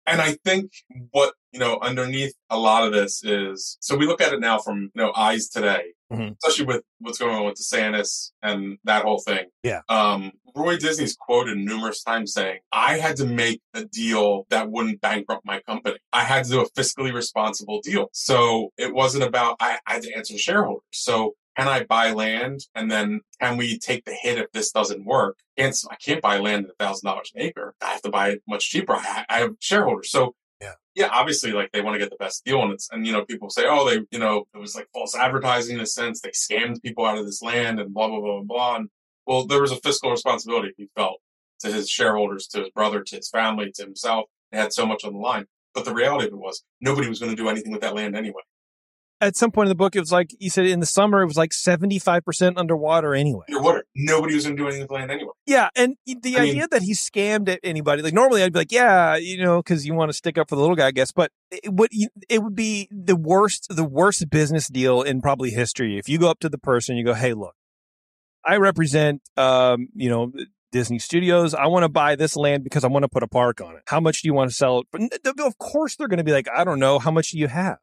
And I think what, you know, underneath a lot of this is, so we look at it now from, you know, eyes today, Mhm. especially with what's going on with DeSantis and that whole thing. Yeah. Um, Roy Disney's quoted numerous times saying, I had to make a deal that wouldn't bankrupt my company. I had to do a fiscally responsible deal. So it wasn't about, I, I had to answer shareholders. So can I buy land and then can we take the hit if this doesn't work? Can't, I can't buy land at a thousand dollars an acre. I have to buy it much cheaper. I, I have shareholders. So Yeah. yeah, obviously like they want to get the best deal and it's, and you know, people say, oh, they, you know, it was like false advertising in a sense. They scammed people out of this land and blah, blah, blah, blah, blah. And well, there was a fiscal responsibility he felt to his shareholders, to his brother, to his family, to himself. They had so much on the line. But the reality of it was nobody was going to do anything with that land anyway. At some point in the book, it was like you said in the summer, it was like 75 percent underwater anyway. Underwater. Nobody was going to do anything with the land anyway. Yeah, and the I mean- idea that he scammed at anybody, like normally I'd be like, yeah, you know, because you want to stick up for the little guy, I guess. But it would it would be the worst the worst business deal in probably history if you go up to the person, you go, hey, look, I represent, um, you know. Disney Studios. I want to buy this land because I want to put a park on it. How much do you want to sell it? But of course, they're going to be like, I don't know. How much do you have?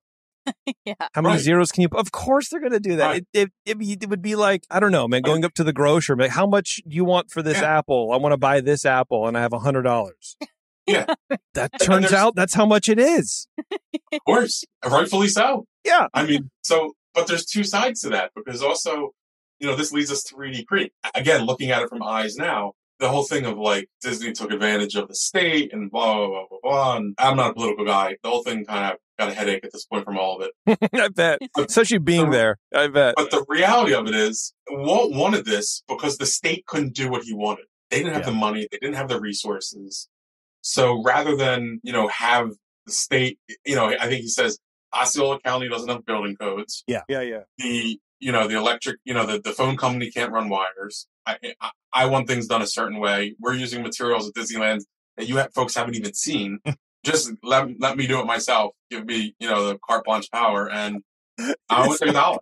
(laughs) yeah. How many Right. zeros can you? Of course, they're going to do that. Right. It, it, it, it would be like I don't know, man. Going up to the grocer, like, how much do you want for this Yeah. apple? I want to buy this apple, and I have a hundred dollars. (laughs) Yeah. that turns out that's how much it is. (laughs) Of course. Rightfully so. Yeah, I mean, so, but there's two sides to that because also, you know, this leads us to Reedy Creek. Again, looking at it from eyes now, the whole thing of like Disney took advantage of the state and blah, blah, blah, blah, blah. And I'm not a political guy. The whole thing kind of got a headache at this point from all of it. (laughs) I bet. Especially being So- there, I bet. But the reality of it is, Walt wanted this because the state couldn't do what he wanted. They didn't have Yeah. the money. They didn't have the resources. So rather than, you know, have the state, you know, I think he says Osceola County doesn't have building codes. Yeah, yeah, yeah. The, you know, the electric, you know, the, the phone company can't run wires. I, I, I want things done a certain way. We're using materials at Disneyland that you have, folks haven't even seen. (laughs) Just let, let me do it myself. Give me, you know, the carte blanche power and (laughs) I won't take a dollar.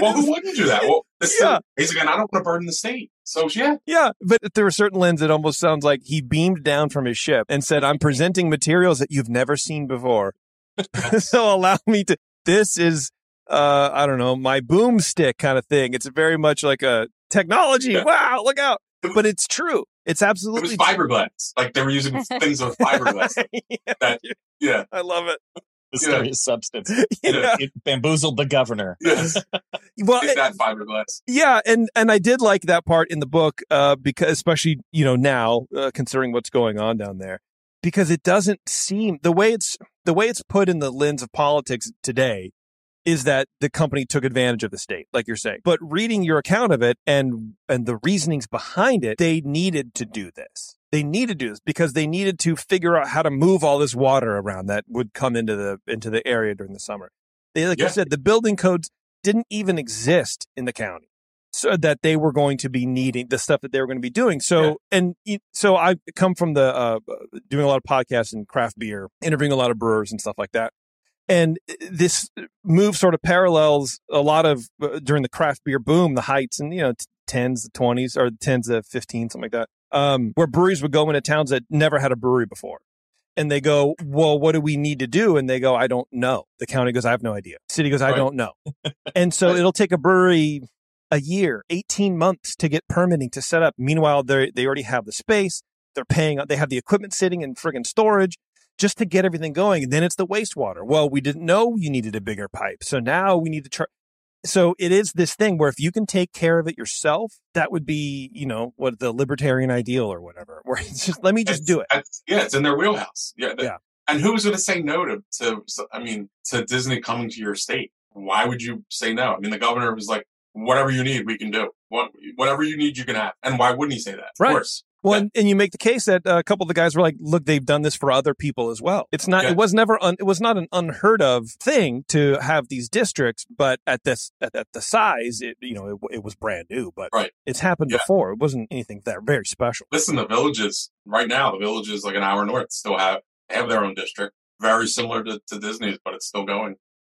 Well, who wouldn't do that? Well, this Yeah. is, he's again, I don't want to burden the state. So yeah, Yeah, but there are certain lenses it almost sounds like he beamed down from his ship and said, "I'm presenting materials that you've never seen before, (laughs) so allow me to." This is, uh, I don't know, my boomstick kind of thing. It's very much like a technology. Yeah. Wow, look out! But it's true. It's absolutely it was fiberglass. Like they were using (laughs) things with fiberglass. (laughs) yeah, That- Yeah. I love it. Mysterious substance. (laughs) Yeah. It bamboozled the governor. Yes, Well, it's that fiberglass. Yeah, and and I did like that part in the book, uh, because especially you know now, uh, considering what's going on down there, because it doesn't seem the way it's the way it's put in the lens of politics today is that the company took advantage of the state, like you're saying. But reading your account of it and and the reasonings behind it, they needed to do this. They needed to do this because they needed to figure out how to move all this water around that would come into the into the area during the summer. They, like you Yeah. said, the building codes didn't even exist in the county so that they were going to be needing the stuff that they were going to be doing. So, Yeah. and so I come from the, uh, doing a lot of podcasts and craft beer, interviewing a lot of brewers and stuff like that. And uh, this move sort of parallels a lot of uh, during the craft beer boom, the heights and, you know, tens, the 20s or tens, the 15, something like that, um, where breweries would go into towns that never had a brewery before. And they go, well, what do we need to do? And they go, I don't know. The county goes, I have no idea. City goes, I Right. don't know. (laughs) and so it'll take a brewery a year, 18 months to get permitting to set up. Meanwhile, they they already have the space. They're paying, they have the equipment sitting in friggin' storage just to get everything going. And then it's the wastewater. Well, we didn't know you needed a bigger pipe. So now we need to try. So it is this thing where if you can take care of it yourself, that would be, you know, what the libertarian ideal or whatever, (laughs) where it's just, let me just It's- do it. yeah, it's in their wheelhouse. Yeah. the- Yeah. And who's going to say no to, to, I mean, to Disney coming to your state? Why would you say no? I mean, the governor was like, whatever you need, we can do. What, whatever you need, you can have. And why wouldn't he say that? Of Right. course. Well, Yeah. and, you make the case that uh, a couple of the guys were like, "Look, they've done this for other people as well." It's not. Yeah. It was never. Un, it was not an unheard of thing to have these districts, but at this at, at the size, it you know, it, it was brand new. But Right. it's happened Yeah. before. It wasn't anything that very special. Listen, the villages right now, the villages like an hour north still have, have their own district. Very similar to, to Disney's, but it's still going.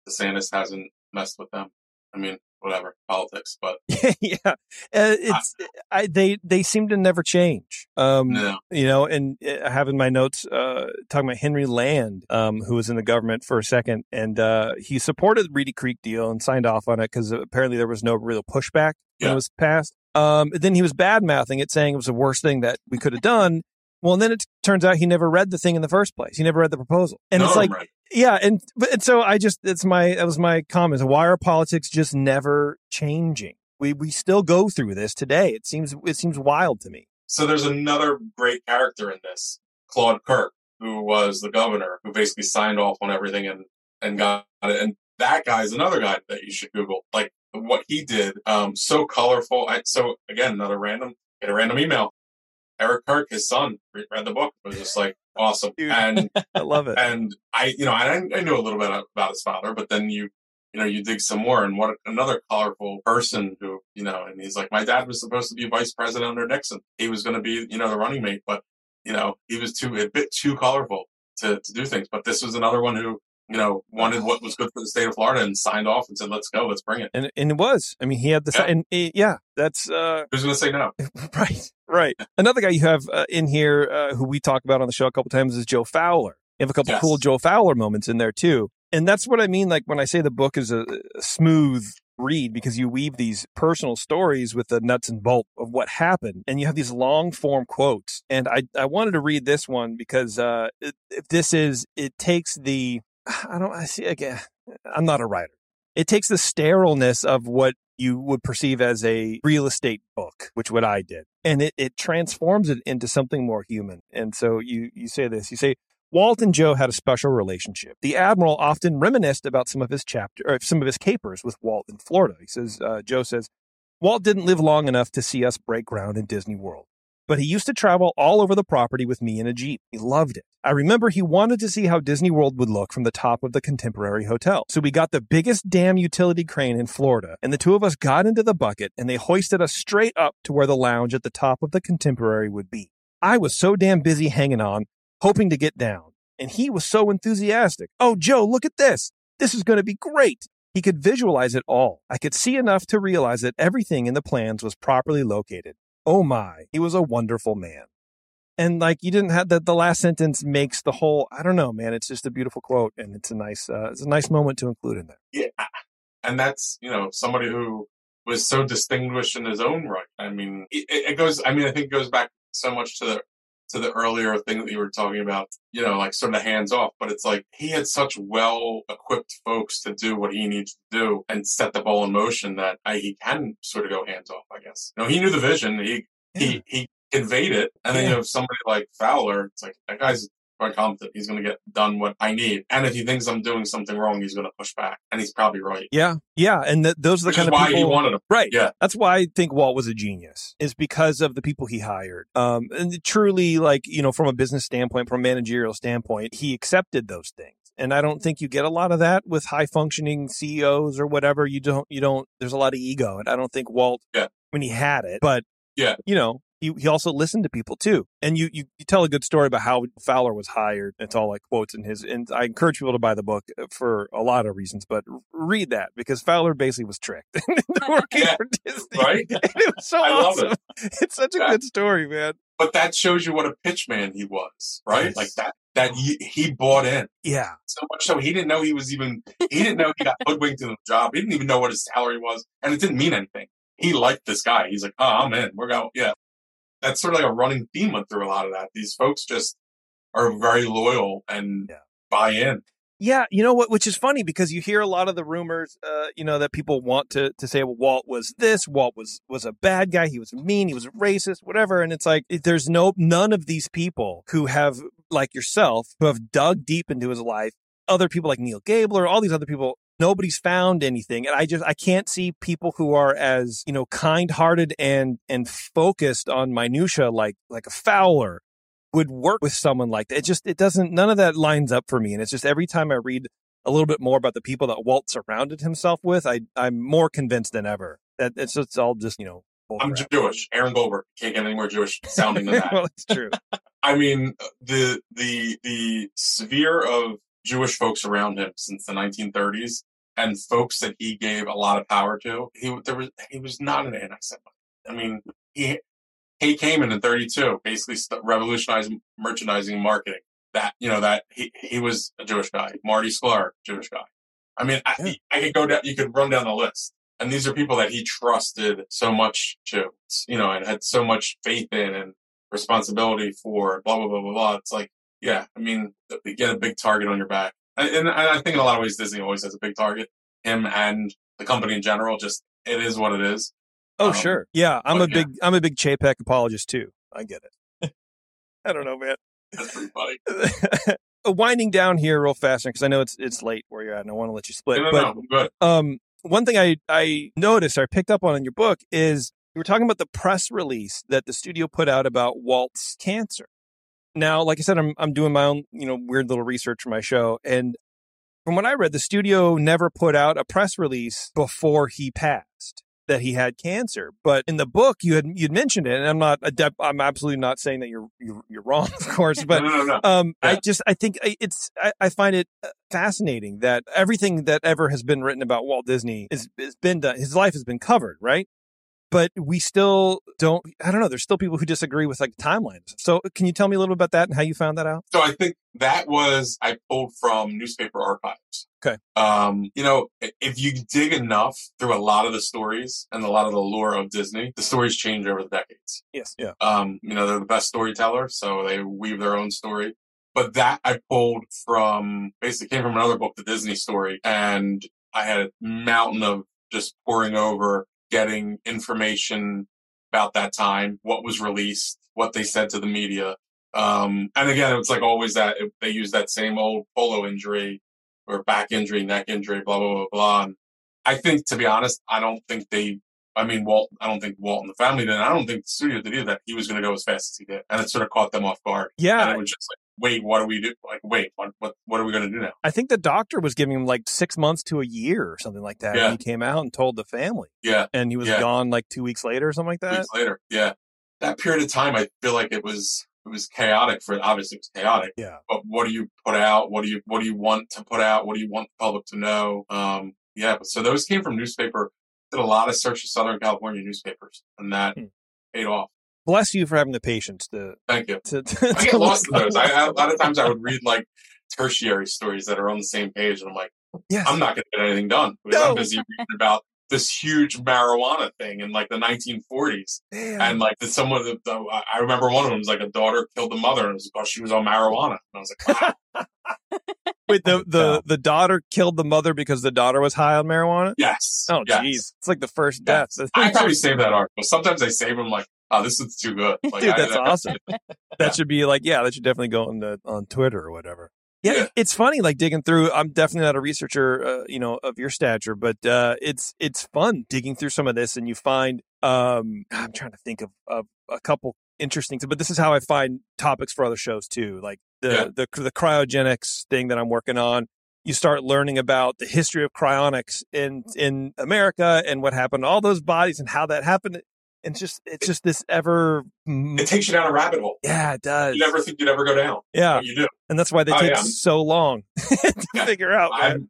DeSantis hasn't messed with them. I mean, whatever, politics, but (laughs) yeah, uh, it's I, they they seem to never change. Um, no. you know, and uh, I have in my notes uh, talking about Henry Land, um, who was in the government for a second, and uh, he supported the Reedy Creek deal and signed off on it because apparently there was no real pushback when it was passed. Um, then he was bad mouthing it, saying it was the worst thing that we could have done. Well, and then it turns out he never read the thing in the first place. He never read the proposal, and None it's like right. yeah, and but and so I just it's my that was my comment. Why are politics just never changing? We we still go through this today. It seems it seems wild to me. So there's another great character in this, Claude Kirk, who was the governor, who basically signed off on everything and and got it. And that guy is another guy that you should Google. Like what he did, um, so colorful. I, so again, another random, get a random email. Eric Kirk, his son, re- read the book. It was just like awesome. Dude. And (laughs) I love it. and I, you know, I, I knew a little bit about his father, but then you, you know, you dig some more and what another colorful person who, you know, and he's like, my dad was supposed to be vice president under Nixon. He was going to be, you know, the running mate, but, you know, he was too, a bit too colorful to, to do things. But this was another one who, you know, wanted what was good for the state of Florida and signed off and said, let's go, let's bring it. and and it was. I mean, he had the Yeah. and eh, yeah, that's uh Who's going to say no? (laughs) right, right. Another guy you have uh, in here uh, who we talk about on the show a couple times is Joe Fowler. You have a couple Yes. cool Joe Fowler moments in there too, and that's what I mean. Like when I say the book is a, a smooth read because you weave these personal stories with the nuts and bolt of what happened, and you have these long form quotes. And I I wanted to read this one because uh, it, if this is it takes the (sighs) I don't I see again. I'm not a writer. It takes the sterileness of what you would perceive as a real estate book, which what I did, and it, it transforms it into something more human. And so you you say this, you say Walt and Joe had a special relationship. The admiral often reminisced about some of his chapter or some of his capers with Walt in Florida. He says uh, Joe says Walt didn't live long enough to see us break ground in Disney World. But he used to travel all over the property with me in a Jeep. He loved it. I remember he wanted to see how Disney World would look from the top of the Contemporary Hotel. So we got the biggest damn utility crane in Florida, and the two of us got into the bucket and they hoisted us straight up to where the lounge at the top of the Contemporary would be. I was so damn busy hanging on, hoping to get down, and he was so enthusiastic. Oh, Joe, look at this. This is going to be great. He could visualize it all. I could see enough to realize that everything in the plans was properly located. Oh my, he was a wonderful man. And like you didn't have that the last sentence makes the whole I don't know, man, it's just a beautiful quote and it's a nice uh, it's a nice moment to include in there. Yeah. And that's, you know, somebody who was so distinguished in his own right. I mean, it, it goes, I mean, I think it goes back so much to the, to the earlier thing that you were talking about, you know, like sort of hands off, but it's like he had such well equipped folks to do what he needs to do and set the ball in motion that uh, he can sort of go hands off, I guess. You know, he knew the vision. He, he, he conveyed it. And then Yeah. you have somebody like Fowler. It's like, that guy's quite confident He's going to get done what I need. And if he thinks I'm doing something wrong, he's going to push back. And he's probably right. Yeah, yeah, and th- those are the Which kind of why people. he wanted him. Right. Yeah. That's why I think Walt was a genius, is because of the people he hired. Um, and truly, like, you know, from a business standpoint, from a managerial standpoint, he accepted those things. And I don't think you get a lot of that with high functioning CEOs or whatever. You don't, you don't, there's a lot of ego. And I don't think Walt, Yeah. when he had it, but, Yeah. you know, he, he also listened to people too. And you, you, you tell a good story about how Fowler was hired. It's all like quotes in his, and I encourage people to buy the book uh, for a lot of reasons, but read that because Fowler basically was tricked into working Yeah, for Disney. right? (laughs) And it was so I love awesome. (laughs) It's such a good story, man. But that shows you what a pitchman he was, right? Yes. Like that, that he, he bought in Yeah. so much so he didn't know he was even, he didn't know he got hoodwinked in the job. He didn't even know what his salary was and it didn't mean anything. He liked this guy. He's like, oh, I'm in. We're going, yeah. That's sort of like a running theme went through a lot of that. These folks just are very loyal and Yeah. buy in. Yeah, you know what? Which is funny because you hear a lot of the rumors, uh, you know, that people want to to say, well, Walt was this, Walt was was a bad guy, he was mean, he was racist, whatever. And it's like there's no none of these people who have like yourself who have dug deep into his life. Other people like Neil Gabler, all these other people. Nobody's found anything, and I just I can't see people who are as you know kind-hearted and and focused on minutia like like a Fowler would work with someone like that. It just it doesn't none of that lines up for me. And it's just every time I read a little bit more about the people that Walt surrounded himself with, I I'm more convinced than ever that it's it's all just you know. I'm crap. Jewish. Aaron Goldberg can't get any more Jewish sounding than (laughs) that. well, it's true. (laughs) I mean, the the the sphere of Jewish folks around him since the 1930s and folks that he gave a lot of power to, he there was he was not an anti-Semite. I mean, he he came in in 32, basically revolutionized merchandising and marketing. That you know that he he was a Jewish guy. Marty Sklar, Jewish guy. I mean, I, Yeah. I could go down. You could run down the list. And these are people that he trusted so much to, you know, and had so much faith in and responsibility for blah, blah, blah, blah, blah. It's like, yeah, I mean, you get a big target on your back. And, and I think in a lot of ways, Disney always has a big target. Him and the company in general, just, it is what it is. Oh Um, sure, yeah. I'm a yeah. big I'm a big Chapek apologist too. I get it. (laughs) I don't know, man. That's pretty funny. (laughs) Winding down here real fast because I know it's it's late where you're at, and I want to let you split. No, no, but no, um, one thing I I noticed or I picked up on in your book is you were talking about the press release that the studio put out about Walt's cancer. Now, like I said, I'm I'm doing my own you know weird little research for my show, and from what I read, the studio never put out a press release before he passed that he had cancer. But in the book, you had you'd mentioned it, and I'm not adept. I'm absolutely not saying that you're you're, you're wrong, (laughs) of course, but no, no, no. um, I just I think it's I, I find it uh, fascinating that everything that ever has been written about Walt Disney is has been done. His life has been covered, right? But we still don't. I don't know. There's still people who disagree with like timelines. So can you tell me a little bit about that and how you found that out? So I think that was I pulled from newspaper archives. Okay. Um, you know, if you dig enough through a lot of the stories and a lot of the lore of Disney, the stories change over the decades. Yes. Yeah. Um, you know, they're the best storyteller, so they weave their own story. But that I pulled from basically came from another book, The Disney Story, and I had a mountain of just pouring over, getting information about that time, what was released, what they said to the media. Um, and again, it's like always that it, they use that same old polo injury or back injury, neck injury, blah, blah, blah, blah. And I think, to be honest, I don't think they, I mean, Walt, I don't think Walt and the family did. I don't think the studio did either that he was going to go as fast as he did. And it sort of caught them off guard. And Yeah. it was just like, wait, what do we do? Like, wait, what, what, what are we going to do now? I think the doctor was giving him like six months to a year or something like that. Yeah. And he came out and told the family, Yeah. and he was Yeah. gone like two weeks later or something like that. weeks later. Yeah. That period of time, I feel like it was, it was chaotic for, obviously it was chaotic, Yeah. but what do you put out? What do you, what do you want to put out? What do you want the public to know? Um, yeah. But so those came from newspaper, did a lot of search of Southern California newspapers and that Hmm. paid off. Bless you for having the patience to. Thank you. to, (laughs) to I get to lost in those. I, I, a lot of times I would read like tertiary stories that are on the same page and I'm like, Yes. I'm not going to get anything done because No. I'm busy reading about this huge marijuana thing in like the 1940s. Damn. And like the, someone, the, the, I remember one of them was like a daughter killed the mother and it was because she was on marijuana. And I was like, wow, (laughs) Wait, the, oh, the, the daughter killed the mother because the daughter was high on marijuana? yes. Oh, yes. jeez. It's like the first Yes. death. (laughs) I probably save that article. Sometimes I save them like, oh, this is too good. Like, Dude, that's awesome. That should be like, yeah, that should definitely go on the, on Twitter or whatever. Yeah, Yeah. it's funny, like digging through. I'm definitely not a researcher, uh, you know, of your stature, but uh, it's it's fun digging through some of this, and you find. Um, I'm trying to think of, of a couple interesting, but this is how I find topics for other shows too, like the Yeah. the the cryogenics thing that I'm working on. You start learning about the history of cryonics in in America and what happened to all those bodies and how that happened. And it's just it's just this ever It takes you down a rabbit hole. Yeah, it does. You never think you'd ever go down. yeah. You do. And that's why they Oh, take yeah. so long (laughs) to Yeah. figure out. I'm,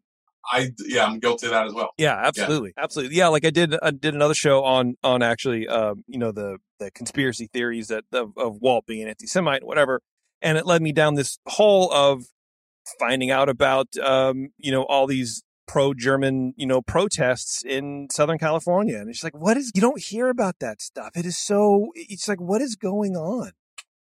I yeah, I'm guilty of that as well. Yeah, absolutely, absolutely. Yeah, like I did, I did another show on on actually, um, you know, the the conspiracy theories that of, of Walt being anti-Semite, whatever, and it led me down this hole of finding out about, um, you know, all these pro-German, you know, protests in Southern California, and it's like, what is? You don't hear about that stuff. It is so. It's like, what is going on?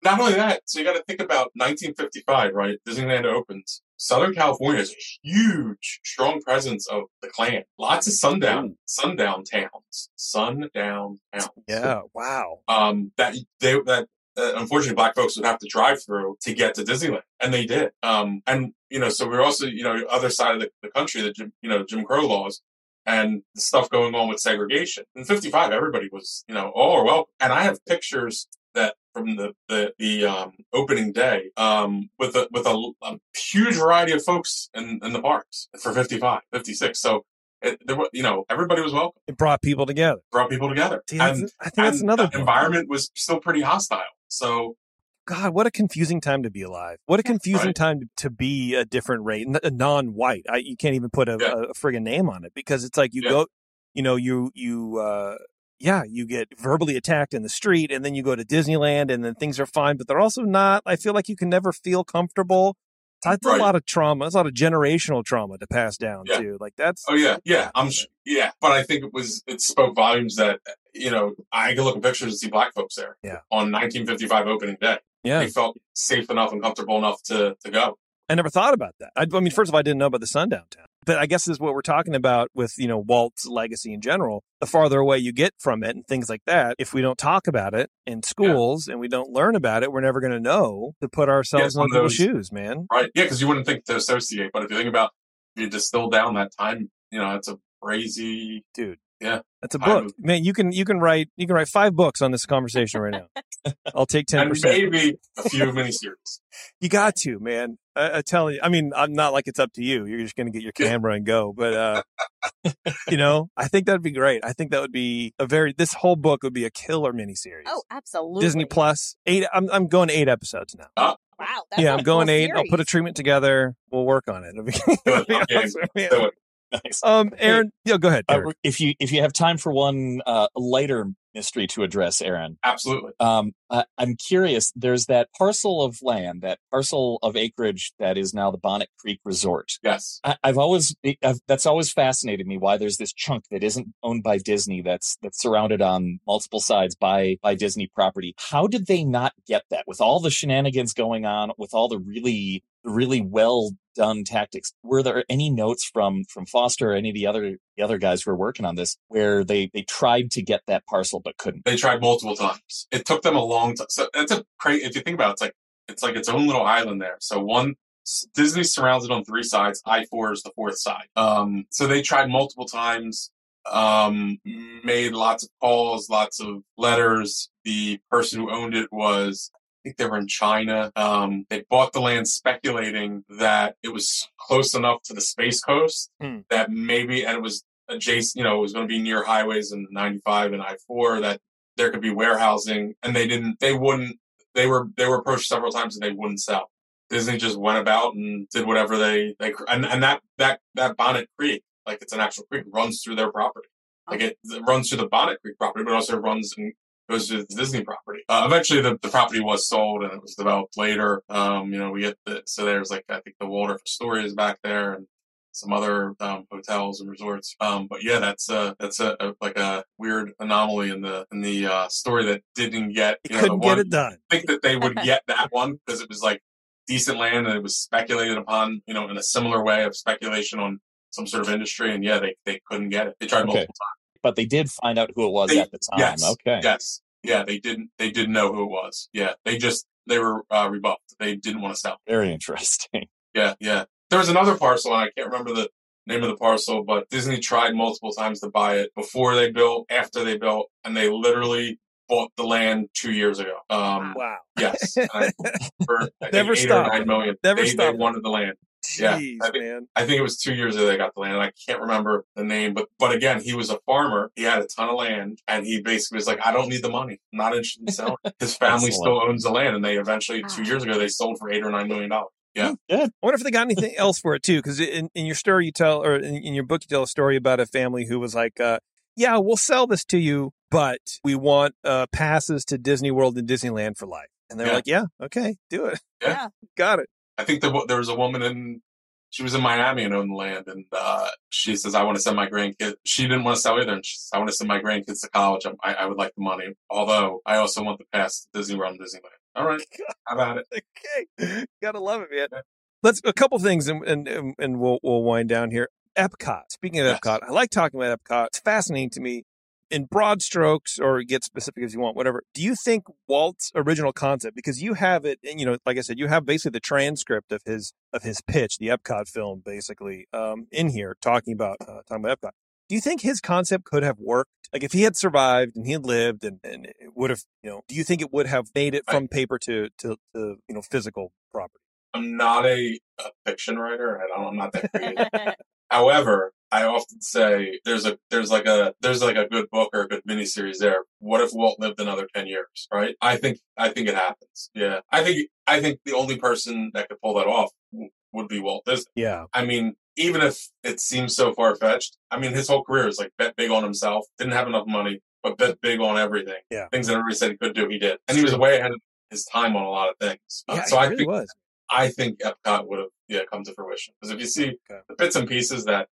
Not only that, so you got to think about 1955, right? Disneyland opens. Southern California has a huge, strong presence of the Klan. Lots of sundown, sundown towns, sundown towns. Yeah, wow. um, that they that uh, unfortunately black folks would have to drive through to get to Disneyland, and they did. Um, and you know, so we're also you know other side of the, the country that Jim, you know Jim Crow laws and the stuff going on with segregation. In '55, everybody was you know all are welcome, and I have pictures that from the the, the um, opening day um, with a with a, a huge variety of folks in, in the parks for 55, 56. So. It, there, were- you know, everybody was welcome. It brought people together. Brought people together. See, and I think that's another the environment was still pretty hostile. So God, what a confusing time to be alive. What a confusing Right. time to, be a different race, a non-white. I, you can't even put a, Yeah. a, friggin' name on it because it's like you Yeah. go, you know, you, you, uh, yeah, you get verbally attacked in the street and then you go to Disneyland and then things are fine, but they're also not. I feel like you can never feel comfortable. That's Right. a lot of trauma. It's a lot of generational trauma to pass down Yeah. too. Like that's, oh yeah, yeah, I'm yeah, but I think it was it spoke volumes that you know I can look at pictures and see black folks there. Yeah. On 1955 opening day, yeah. they felt safe enough and comfortable enough to to go. I never thought about that. I, I mean, first of all, I didn't know about the sundown town, but I guess this is what we're talking about with you know Walt's legacy in general. The farther away you get from it and things like that, if we don't talk about it in schools and we don't learn about it, we're never going to know to put ourselves it's in those those- shoes, man. Right? Yeah, because you wouldn't think to associate, but if you think about if you distill down that time, you know, it's a crazy. Dude, Yeah. that's a book, was- man. You can you can write you can write five books on this conversation right now. (laughs) I'll take ten percent. maybe a few miniseries. (laughs) You got to, man. I, I tell you. I mean, I'm not like it's up to you. You're just going to get your camera and go. But uh, (laughs) you know, I think that'd be great. I think that would be a very. This whole book would be a killer miniseries. Oh, absolutely. Disney Plus eight. I'm I'm going eight episodes now. Wow. That's yeah, I'm going full eight. I'll put a treatment together. We'll work on it. It'll be, it'll be awesome, man. Do it. Nice. Um, Aaron, yeah, go ahead. Uh, if you if you have time for one uh, lighter mystery to address, Aaron, Absolutely. um, I, I'm curious. There's that parcel of land, that parcel of acreage that is now the Bonnet Creek Resort. Yes. I, I've always I've, that's always fascinated me. Why there's this chunk that isn't owned by Disney that's that's surrounded on multiple sides by by Disney property. How did they not get that with all the shenanigans going on, with all the really really well done tactics? Were there any notes from from Foster or any of the other the other guys who were working on this where they they tried to get that parcel but couldn't? They tried multiple times. It took them a long time. So that's a crazy. If you think about it, it's like it's like its own little island there. So one Disney surrounds it on three sides. I four is the fourth side. Um, so they tried multiple times. Um, made lots of calls, lots of letters. The person who owned it was. I think they were in China. Um, they bought the land speculating that it was close enough to the Space Coast Hmm. that maybe, and it was adjacent, you know, it was going to be near highways in 95 and I-4 that there could be warehousing and they didn't, they wouldn't, they were, they were approached several times and they wouldn't sell. Disney just went about and did whatever they, they, and, and that, that, that Bonnet Creek, like it's an actual creek, runs through their property. Like it, it runs through the Bonnet Creek property, but also runs and goes to a Disney property. Uh, eventually the, the property was sold and it was developed later. Um, you know, we get the, so there's like, I think the Waldorf Astoria is back there and some other um, hotels and resorts. Um, but yeah, that's uh that's a, a like a weird anomaly in the in the uh, story that didn't get. You You know, couldn't one, get it done. I think that they would (laughs) get that one because it was like decent land and it was speculated upon, you know, in a similar way of speculation on some sort of industry. And yeah, they, they couldn't get it. They tried Okay. multiple times. But they did find out who it was They- at the time. yes, Okay. Yes. Yeah, they didn't, they didn't know who it was. Yeah. They just, they were uh, rebuffed. They didn't want to sell. Very interesting. (laughs) Yeah. Yeah. There was another parcel and I can't remember the name of the parcel, but Disney tried multiple times to buy it before they built, after they built, and they literally bought the land two years ago. Um, Wow. yes. (laughs) And I- for, I Never eight stop. or nine million. Never they, stop. They wanted the land. Yeah, I think- man. I think it was two years ago they got the land. I can't remember the name, but but again, he was a farmer. He had a ton of land, and he basically was like, "I don't need the money. I'm not interested in selling." His (laughs) family still owns the land, and they eventually two Ah. years ago they sold for eight or nine million dollars. Yeah. Good. I wonder if they got anything else for it too, because in, in your story you tell, or in, in your book you tell a story about a family who was like, uh, "Yeah, we'll sell this to you, but we want uh, passes to Disney World and Disneyland for life." And they're Yeah. like, "Yeah, okay, do it, Yeah. Yeah. (laughs) got it." I think there, there was a woman in, she was in Miami and owned the land, and uh, she says, "I want to send my grandkids." She didn't want to sell either, and she says, "I want to send my grandkids to college. I, I would like the money, although I also want the pass to Disney World and Disneyland." All right, (laughs) how about it? Okay, gotta love it, man. Let's a couple things, and and and- and we'll we'll wind down here. Epcot. Speaking of Yes. Epcot, I like talking about Epcot. It's fascinating to me. In broad strokes, or get specific as you want, whatever. Do you think Walt's original concept, because you have it, and you know, like I said, you have basically the transcript of his of his pitch, the Epcot film, basically, um, in here talking about uh, talking about Epcot. Do you think his concept could have worked? Like if he had survived and he had lived and, and it would have, you know, do you think it would have made it from paper to, to, to you know, physical property? I'm not a, a fiction writer. I don't, I'm not that creative. (laughs) However, I often say there's a there's like a there's like a good book or a good miniseries there. What if Walt lived another ten years? Right? I think I think it happens. Yeah, I think I think the only person that could pull that off w- would be Walt Disney. Yeah. I mean, even if it seems so far fetched, I mean, his whole career is like bet big on himself. Didn't have enough money, but bet big on everything. Yeah. things that everybody said he could do, he did, and he was way ahead of his time on a lot of things. Uh, Yeah, so it I really think was. I think Epcot would have yeah come to fruition because if you see Okay. the bits and pieces that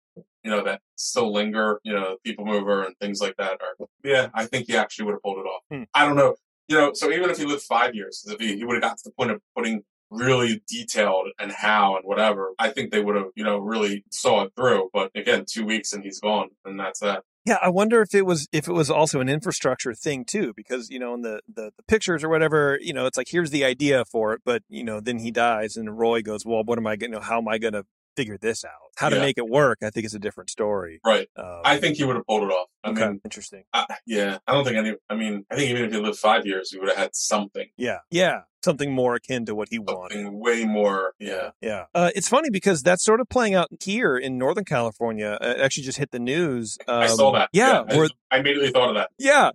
you know that still linger, you know, People Mover and things like that are yeah, I think he actually would have pulled it off. Hmm. I don't know, you know, so even if he lived five years, if he, he would have got to the point of putting really detailed and how and whatever, I think they would have you know really saw it through. But again, two weeks and he's gone, and that's that. Yeah, I wonder if it was if it was also an infrastructure thing too, because you know in the, the the pictures or whatever, you know, it's like here's the idea for it, but you know, then he dies and Roy goes, well, what am I going? to How am I going to figure this out? How to Yeah. make it work? I think it's a different story. Right. Um, I think he would have pulled it off. I okay, mean, interesting. I, yeah, I don't think any. I mean, I think even if he lived five years, he would have had something, Yeah, yeah, something more akin to what he wanted. something way more. Yeah. Yeah. Uh, it's funny because that's sort of playing out here in Northern California. It actually just hit the news. Um, I saw that. Yeah. I, where, I immediately thought of that. yeah.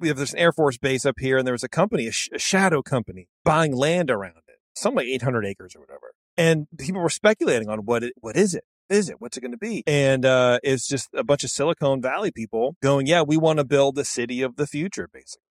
We have this Air Force base up here, and there was a company, a, sh- a shadow company, buying land around it, some like 800 acres or whatever. And people were speculating on what it, what is it? Is it? What's it going to be? And uh, it's just a bunch of Silicon Valley people going, yeah, we want to build the city of the future, basically.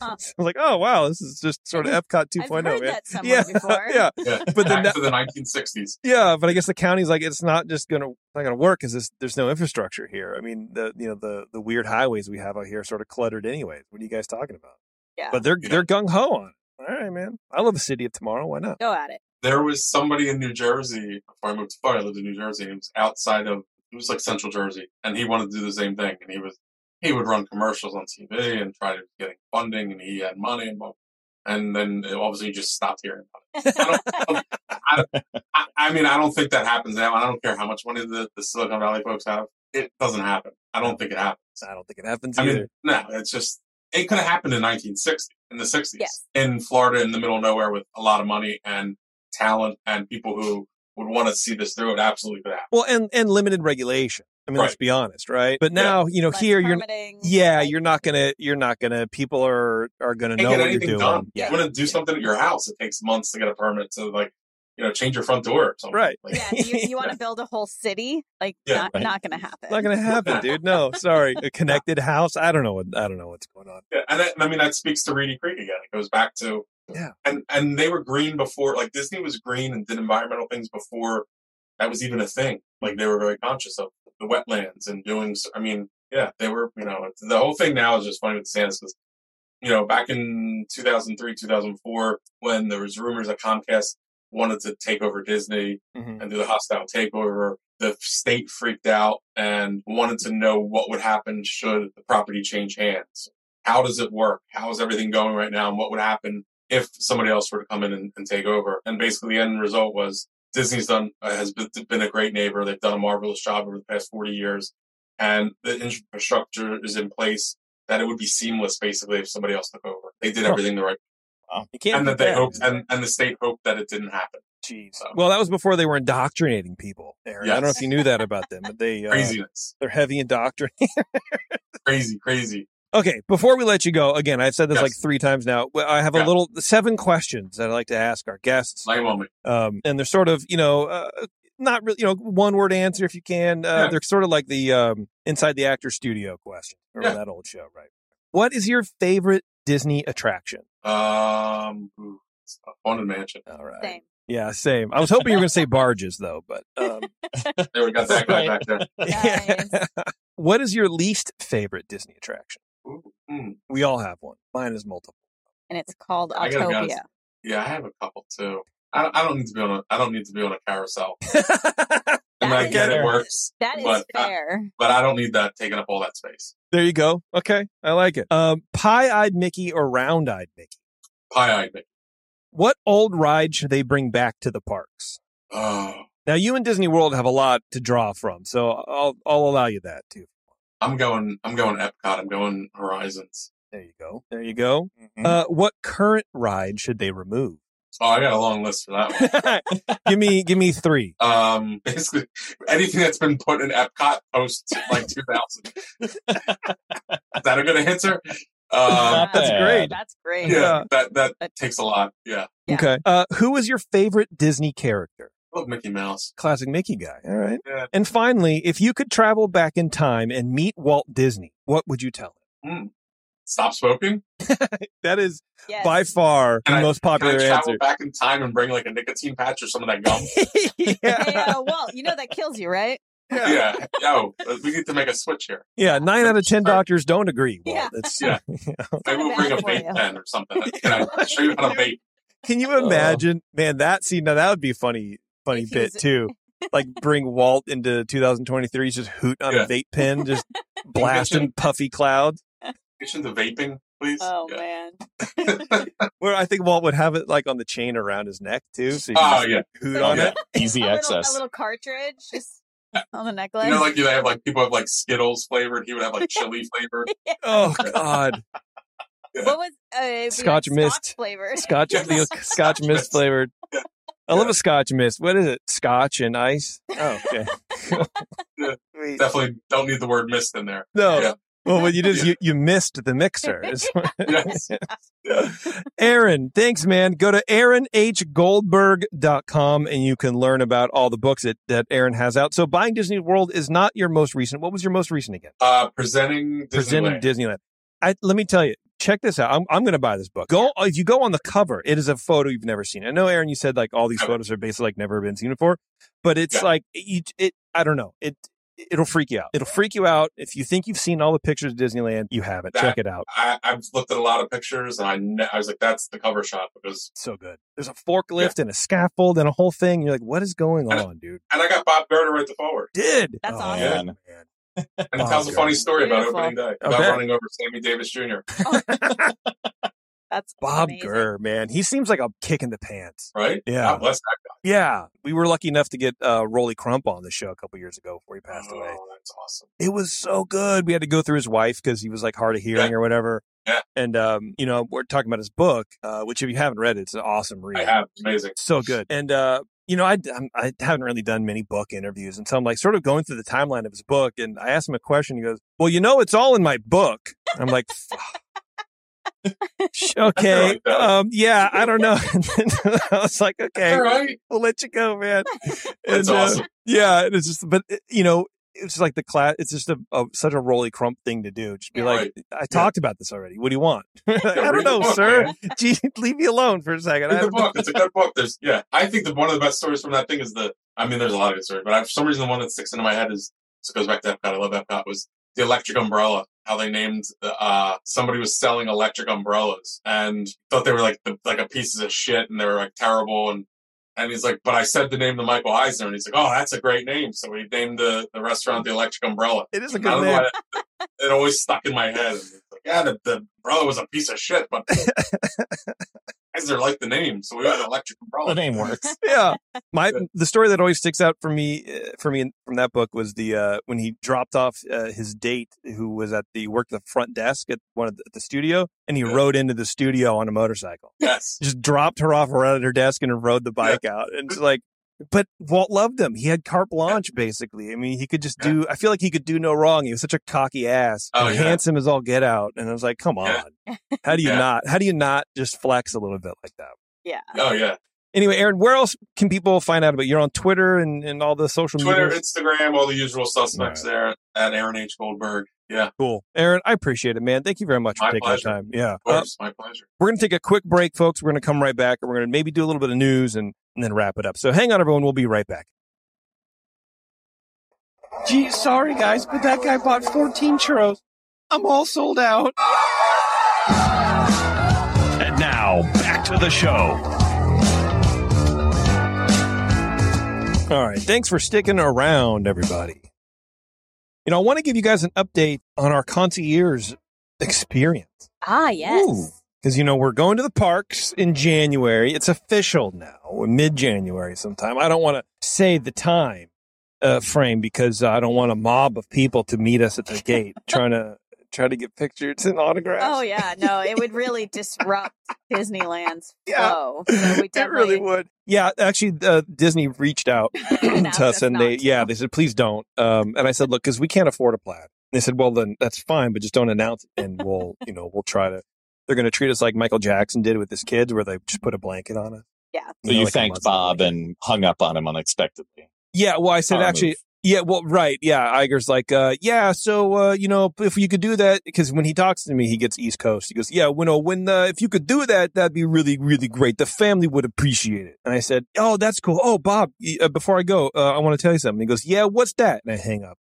Huh. (laughs) I was like, oh, wow, this is just sort of Epcot 2.0, I've heard man. that (laughs) yeah, (laughs) before. yeah. Yeah. But then Back that- to the 1960s. Yeah, but I guess the county's like it's not just gonna not gonna work because there's no infrastructure here. I mean, the you know the the weird highways we have out here are sort of cluttered anyways. What are you guys talking about? Yeah. But they're Yeah. they're gung ho on it. All right, man. I love the city of tomorrow. Why not? Go at it. There was somebody in New Jersey before I moved to Florida. I lived in New Jersey. And it was outside of it was like Central Jersey, and he wanted to do the same thing. And he was he would run commercials on TV and try to get funding, and he had money and blah. And then obviously you just stopped hearing about it. I, don't, I, don't- I, don't- I, I mean, I don't think that happens now. I don't care how much money the, the Silicon Valley folks have. It doesn't happen. I don't think it happens. I don't think it happens I either. mean, no, it's just it could have happened in 1960, in the 60s, Yes. in Florida, in the middle of nowhere, with a lot of money and talent and people who would want to see this through. It absolutely could happen. well, and and limited regulation. I mean, let's be honest, right? But now you know Less here you're yeah like- you're not gonna you're not gonna people are are gonna know what you're doing. done. Yeah, You want to do something at your house? It takes months to get a permit to like, you know, change your front door or something. Right. Like, Yeah, (laughs) you, you want to build a whole city? Like, Yeah, not, right. not going to happen. not gonna happen, dude. No, sorry. A (laughs) connected house. I don't know what I don't know what's going on. Yeah, and that, I mean that speaks to Reedy Creek again. It goes back to Yeah. and and they were green before. Like Disney was green and did environmental things before that was even a thing. Like they were very conscious of the wetlands and doing. I mean, yeah, they were. You know, the whole thing now is just funny with DeSantis because you know back in 2003, 2004, when there was rumors that Comcast wanted to take over Disney Mhm. and do the hostile takeover. The state freaked out and wanted to know what would happen should the property change hands. How does it work? How is everything going right now? And what would happen if somebody else were to come in and, and take over? And basically, the end result was Disney's done uh, has been, been a great neighbor. They've done a marvelous job over the past forty years, and the infrastructure is in place that it would be seamless basically if somebody else took over. They did everything the right You can't and beat that they that. hoped and, and the state hoped that it didn't happen. Jeez. So- Well, that was before they were indoctrinating people. Aaron. I don't know if you knew that about them, but they uh, Craziness. they're heavy indoctrinating. (laughs) Crazy, crazy. Okay, before we let you go, again, I've said this Yes. like three times now. I have a Yeah. little seven questions that I like to ask our guests, Lay 'em on me. um, and they're sort of, you know, uh, not really, you know, one word answer if you can. Uh, Yeah. They're sort of like the um, inside the actor studio question. Remember Yeah. that old show, right? What is your favorite Disney attraction? Um, ooh, haunted mansion. All right. Same. Yeah, same. I was hoping you were going to say barges, though, but um, There we got that guy back there. (laughs) Nice. what is your least favorite Disney attraction? Ooh, mm. We all have one. Mine is multiple. And it's called I gotta be honest. Autopia. Yeah, I have a couple too. I, I don't need to be on a. I don't need to be on a carousel. (laughs) I mean, That I is get it fair. works, That is but I, fair. but I don't need that taking up all that space. there you go. Okay, I like it. Um, pie-eyed Mickey or round-eyed Mickey? Pie eyed Mickey. What old ride should they bring back to the parks? Oh, Now, you and Disney World have a lot to draw from, so I'll I'll allow you that too. I'm going. I'm going Epcot. I'm going Horizons. There you go. There you go. Mhm. Uh, what current ride should they remove? Oh, I got a long list for that one. (laughs) give me give me three. (laughs) um, basically anything that's been put in Epcot post like 2000. Is that a good answer? Um, Not that's great. That's great. yeah, Yeah. that that But- takes a lot. Yeah, Yeah. Okay. Uh, who is your favorite Disney character? I love Mickey Mouse. Classic Mickey guy. All right. Yeah. And finally, if you could travel back in time and meet Walt Disney, what would you tell him? Stop smoking. (laughs) that is Yes. by far Can the I- most Can I popular travel answer. back in time and bring like a nicotine patch or some of that gum? (laughs) Hey, yeah. uh, Walt, you know that kills you, right? yeah. Yo, we need to make a switch here. Yeah, nine out of ten (laughs) doctors don't agree. Walt. Yeah. It's, Yeah. you know. Maybe we'll bring a vape pen or something. Can I show you how to vape? Can you Uh. imagine, man? That scene now that would be funny, funny bit too. Like (laughs) bring Walt into 2023, he's just hooting on Yeah. a vape pen, just (laughs) blasting puffy clouds. Get into vaping, please. Oh Yeah. man. (laughs) Where I think Walt would have it like on the chain around his neck too, so he Oh, can just yeah. hoot So on yeah. it. Easy a little, access. a little cartridge just on the necklace. You know, like you have like people have like Skittles flavored. He would have like chili flavored. Oh God, what was uh, it'd Scotch like mist. flavored? Scotch, Yes. the Scotch mist Mist. flavored. Yeah. I love a Scotch mist. What is it? Scotch and ice. Oh, okay. (laughs) Yeah. Definitely don't need the word mist in there. No. Yeah. Well, what you did is Yeah. you, you missed the mixer. (laughs) Yes. Yeah. Aaron, thanks, man. Go to aaronhgoldberg.com and you can learn about all the books that, that Aaron has out. So buying Disney World is not your most recent. What was your most recent again? Uh, presenting Presenting Disneyland. Disneyland. I, let me tell you, check this out. I'm, I'm going to buy this book. Go, if you go on the cover, it is a photo you've never seen. I know, Aaron, you said like all these photos are basically like never been seen before, but it's Yeah. like, you, it, I don't know. It, it'll freak you out. It'll freak you out. If you think you've seen all the pictures of Disneyland, you haven't. That- Check it out. I, I've looked at a lot of pictures and I, ne- I was like, that's the cover shot because, So good. There's a forklift and a scaffold and a whole thing. You're like, what is going And- on, dude? and I got Bob Gurr to right the foreword. Did That's oh, awesome. man. And it Bob tells a funny Gurr. story about opening day, about Okay. running over Sammy Davis Jr. (laughs) That's Bob amazing. Gurr, man, he seems like a kick in the pants. Right? Yeah. God bless that Yeah, we were lucky enough to get uh, Rolly Crump on the show a couple years ago before he passed oh, away. that's awesome. It was so good. We had to go through his wife because he was like hard of hearing Yeah. or whatever. Yeah. And um, you know, we're talking about his book, uh, which if you haven't read it, it's an awesome read. I have. It's amazing. so good. And uh, you know, I I'm, I haven't really done many book interviews, and so I'm like sort of going through the timeline of his book, and I asked him a question. He goes, "Well, you know, it's all in my book." I'm like. (laughs) Okay. Um, yeah, I don't know. (laughs) (laughs) I was like, okay, All right. we'll let you go, man. That's And, uh, awesome. yeah, it's just, but uh, you know, it's like the class. It's just a, a such a Rolly Crump thing to do. Just be Yeah. like, I talked about this already. What do you want? (laughs) I don't know, book, sir. (laughs) Gee, leave me alone for a second. Read the book. It's a good book. There's, yeah, I think that one of the best stories from that thing is the. I mean, there's a lot of good stories, but I, for some reason, the one that sticks into my head is this goes back to Epcot. I love Epcot. Was the electric umbrella? How they named the, uh somebody was selling electric umbrellas and thought they were like the, like a pieces of shit and they were like terrible and and he's like, but I said the name to Michael Eisner and he's like, oh, that's a great name. So we named the, the restaurant the Electric Umbrella. It is a good name. it, it always stuck in my head. Yeah, the, the umbrella was a piece of shit, but (laughs) Guys, they're like the name, so we got an electric umbrella. The name works. (laughs) yeah. My the story that always sticks out for me uh, for me from that book was the uh, when he dropped off uh, his date who was at the worked the front desk at one of the, at the studio and he Yeah. rode into the studio on a motorcycle. Yes. Just dropped her off right at her desk and rode the bike out. And it's like but Walt loved him. He had carte blanche, basically. I mean, he could just Yeah. do. I feel like he could do no wrong. He was such a cocky ass, Oh, yeah. handsome as all get out. And I was like, come on, how do you Yeah. not? How do you not just flex a little bit like that? Yeah. Oh yeah. Anyway, Aaron, where else can people find out about you? You're on Twitter and, and all the social media. Twitter, media. Instagram, all the usual suspects there at Aaron H. Goldberg. Yeah, Cool. Aaron, I appreciate it, man. Thank you very much for taking pleasure. the time. Yeah. Uh, course. My pleasure. we're going to take a quick break, folks. We're going to come right back and we're going to maybe do a little bit of news and, and then wrap it up. So hang on, everyone. We'll be right back. Gee, sorry, guys, but that guy bought 14 churros. I'm all sold out. And now, back to the show. All right. Thanks for sticking around, everybody. You know, I want to give you guys an update on our concierge experience. Ah, yes. Ooh. Because, you know, we're going to the parks in January. It's official now, mid January sometime. I don't want to say the time uh, frame because I don't want a mob of people to meet us at the gate (laughs) trying to try to get pictures and autographs. Oh yeah, no, it would really disrupt Disneyland's (laughs) Yeah. flow. So It really would. Yeah, actually, uh, Disney reached out (clears throat) (clears throat) to us and they, to. yeah, they said, please don't. Um, and I said, look, because we can't afford a plaid. They said, well, then that's fine, but just don't announce it, and we'll, you know, we'll try to. They're going to treat us like Michael Jackson did with his kids, where they just put a blanket on us. Yeah. So you know, like thanked Bob blanket. and hung up on him unexpectedly. Yeah, well, I said Power actually, move. yeah, well, right, yeah. Iger's like, uh, yeah, so uh, you know, if you could do that, because when he talks to me, he gets East Coast. He goes, yeah, when uh, when uh, if you could do that, that'd be really, really great. The family would appreciate it. And I said, oh, that's cool. Oh, Bob, uh, before I go, uh, I want to tell you something. He goes, yeah, what's that? And I hang up.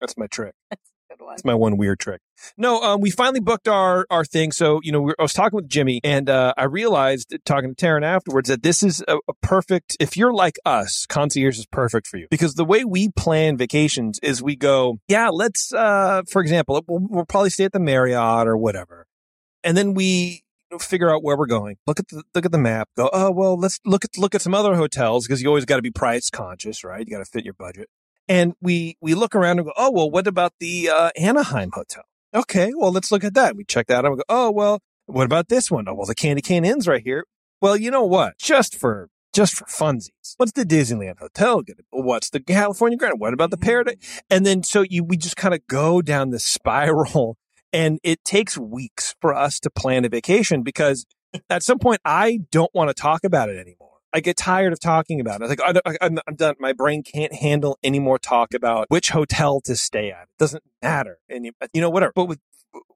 That's my trick. (laughs) One. That's my one weird trick. No, um, we finally booked our our thing. So you know, we I was talking with Jimmy, and uh, I realized talking to Taryn afterwards that this is a, a perfect. If you're like us, concierge is perfect for you because the way we plan vacations is we go, yeah, let's, uh, for example, we'll, we'll probably stay at the Marriott or whatever, and then we figure out where we're going. Look at the look at the map. Go, oh well, let's look at look at some other hotels because you always got to be price conscious, right? You got to fit your budget. And we we look around and go, oh well, what about the uh, Anaheim hotel? Okay, well let's look at that. We check that out. and We go, oh well, what about this one? Oh well, the Candy Cane Inn's right here. Well, you know what? Just for just for funsies, what's the Disneyland hotel? gonna- What's the California Grand? What about the Paradise? And then so you we just kind of go down this spiral, and it takes weeks for us to plan a vacation because at some point I don't want to talk about it anymore. I get tired of talking about it. I was like, I I'm done. My brain can't handle any more talk about which hotel to stay at. It doesn't matter. And you, you know, whatever. But with,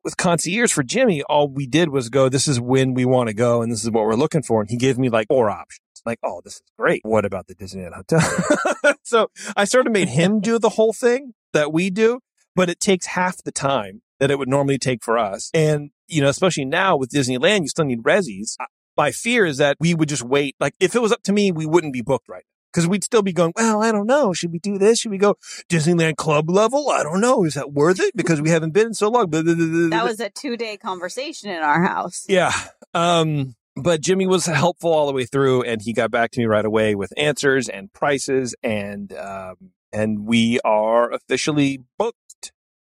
with concierge for Jimmy, all we did was go, this is when we want to go and this is what we're looking for. And he gave me like four options. Like, oh, this is great. What about the Disneyland hotel? (laughs) so I sort of made him do the whole thing that we do, but it takes half the time that it would normally take for us. And, you know, especially now with Disneyland, you still need resis my fear is that we would just wait. Like if it was up to me, we wouldn't be booked right now because we'd still be going. Well, I don't know. Should we do this? Should we go Disneyland Club level? I don't know. Is that worth it? Because we haven't been in so long. That was a two day conversation in our house. yeah. Um, but Jimmy was helpful all the way through, and he got back to me right away with answers and prices, and um, and we are officially booked.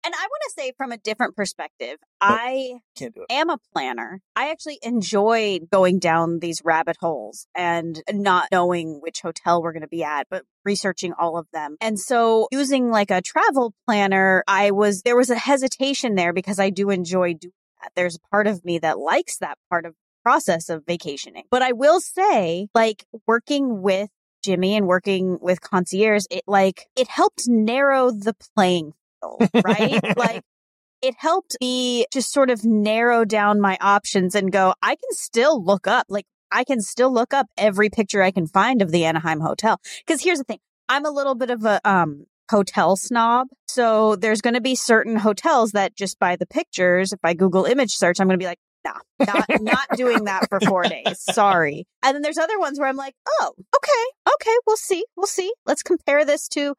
And I want to say from a different perspective, I Can't do it. am a planner. I actually enjoy going down these rabbit holes and not knowing which hotel we're going to be at, but researching all of them. And so using like a travel planner, I was, there was a hesitation there because I do enjoy doing that. There's a part of me that likes that part of the process of vacationing. But I will say, like working with Jimmy and working with concierge, it like, it helped narrow the playing right? like, (laughs) it helped me just sort of narrow down my options and go, I can still look up, like, I can still look up every picture I can find of the Anaheim hotel. Cause here's the thing. I'm a little bit of a, um, hotel snob. So there's going to be certain hotels that just by the pictures, if I Google image search, I'm going to be like, nah, not, not doing that for four days. Sorry. And then there's other ones where I'm like, oh, okay, okay, we'll see. We'll see. Let's compare this to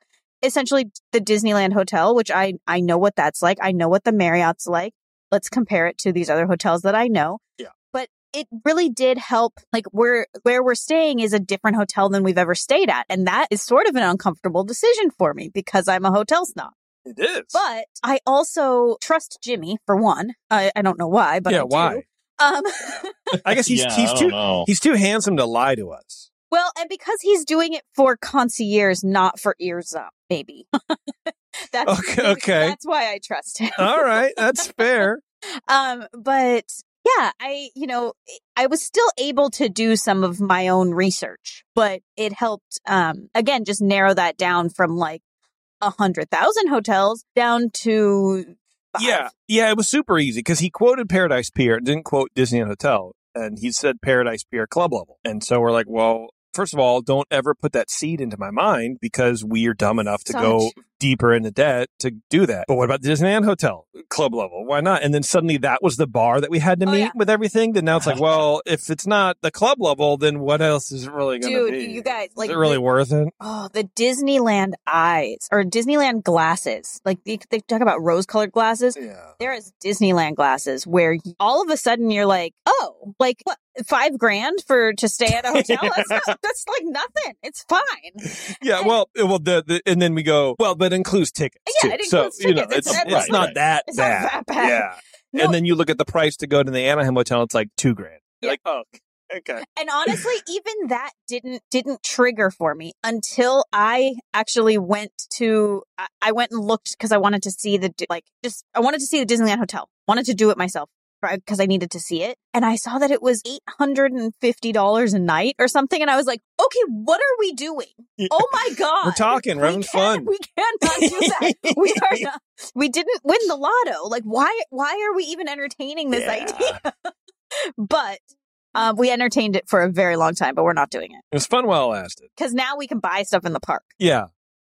essentially the Disneyland hotel, which I, I know what that's like. I know what the Marriott's like. Let's compare it to these other hotels that I know. Yeah. But it really did help. Like where where we're staying is a different hotel than we've ever stayed at, and that is sort of an uncomfortable decision for me because I'm a hotel snob. It is. But I also trust Jimmy for one. I, I don't know why, but yeah, I do. why? Um, (laughs) (laughs) I guess he's yeah, he's I too he's too handsome to lie to us. Well, and because he's doing it for concierge, not for ears up, maybe. (laughs) that's Okay, (laughs) okay. That's why I trust him. All right, that's fair. (laughs) Um, but yeah, I, you know, I was still able to do some of my own research, but it helped, um, again, just narrow that down from like a hundred thousand hotels down to five. Yeah, yeah, it was super easy because he quoted Paradise Pier, didn't quote Disneyland Hotel, and he said Paradise Pier Club level. And so we're like, well, first of all, don't ever put that seed into my mind because we are dumb enough to go Such. Deeper into debt to do that. But what about the Disneyland Hotel Club level? Why not? And then suddenly that was the bar that we had to Oh, meet yeah. with everything. Then now it's like, (laughs) well, if it's not the club level, then what else is it really going to Dude, be? you guys, like, is it really the- worth it? Oh, the Disneyland eyes or Disneyland glasses. Like they, they talk about rose colored glasses. Yeah. There is Disneyland glasses where all of a sudden you're like, oh, like what, five grand for to stay at a hotel? (laughs) That's, not, that's like nothing. It's fine. Yeah, well, well, the, the and then we go, well, but it includes tickets Yeah, too. it so includes you know, tickets. it's It's- it's, not right. that It's not bad. that bad. Yeah, No, and then you look at the price to go to the Anaheim hotel; it's like two grand. You're Yeah. like, oh, okay. and honestly, (laughs) even that didn't didn't trigger for me until I actually went to I, I went and looked because I wanted to see the like just I wanted to see the Disneyland hotel. Wanted to do it myself because I needed to see it, and I saw that it was eight hundred and fifty dollars a night or something, and I was like, okay, what are we doing? Oh my (laughs) god, We're talking, we're We having can't- fun. We cannot do that. we (laughs) are not. We didn't win the lotto. Like, why? Why are we even entertaining this Yeah. idea? (laughs) but um, we entertained it for a very long time, but we're not doing it It was fun while it lasted. because now we can buy stuff in the park Yeah,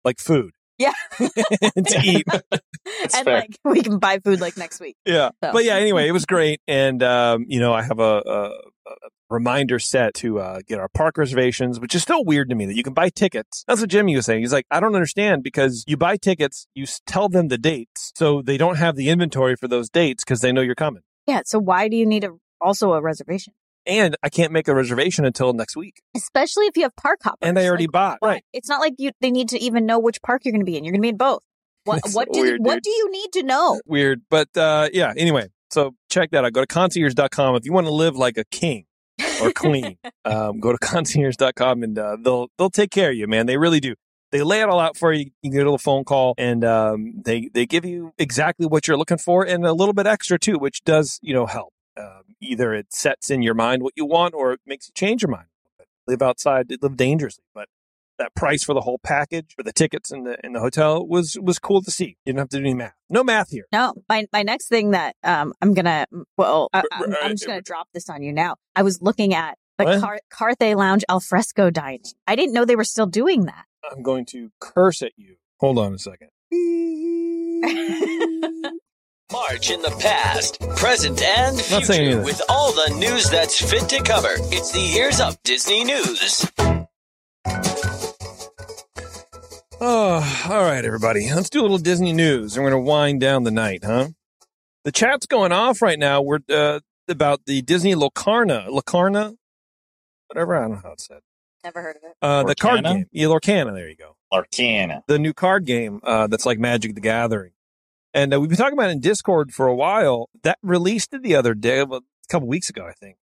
like food. Yeah. (laughs) to eat. (laughs) That's and fair. like we can buy food like next week. Yeah, So. but yeah. Anyway, it was great, and um, you know, I have a, a, a reminder set to uh, get our park reservations, which is still weird to me that you can buy tickets. That's what Jimmy was saying. He's like, I don't understand because you buy tickets, you tell them the dates, so they don't have the inventory for those dates because they know you're coming. Yeah. So why do you need a also a reservation, And I can't make a reservation until next week, especially if you have park hoppers? and I already Like, bought. Right. It's not like you they need to even know which park you're going to be in. You're going to be in both. (laughs) What what so do weird, what dude. do you need to know? Weird, but uh, yeah. Anyway, so check that out. Go to concierge.com if you want to live like a king or queen. (laughs) um, go to concierge.com and uh, they'll they'll take care of you, man. They really do. They lay it all out for you. You get a little phone call, and um, they they give you exactly what you're looking for, and a little bit extra too, which does you know help. Um, either it sets in your mind what you want, or it makes you change your mind. Live outside, live dangerously, but that price for the whole package for the tickets and the in the hotel was was cool to see. You didn't have to do any math. No math here. No, my my next thing that um I'm gonna well I, R- I'm, r- I'm just gonna drop this on you now. I was looking at the What? Car- Carthay Lounge alfresco dining. I didn't know they were still doing that. I'm going to curse at you. Hold on a second. (laughs) March in the past, present, and future with all the news that's fit to cover. It's the Ears Up Disney News. Oh, all right, everybody. Let's do a little Disney news. and We're going to wind down the night, huh? The chat's going off right now. We're uh, about the Disney Locarna, Locarna, whatever. I don't know how it's said. Never heard of it. Uh, the card Lorcana? game. Yeah, Lorcana. There you go. Arcana. the new card game uh, that's like Magic the Gathering. And uh, we've been talking about it in Discord for a while. That released it the other day, a couple weeks ago, I think.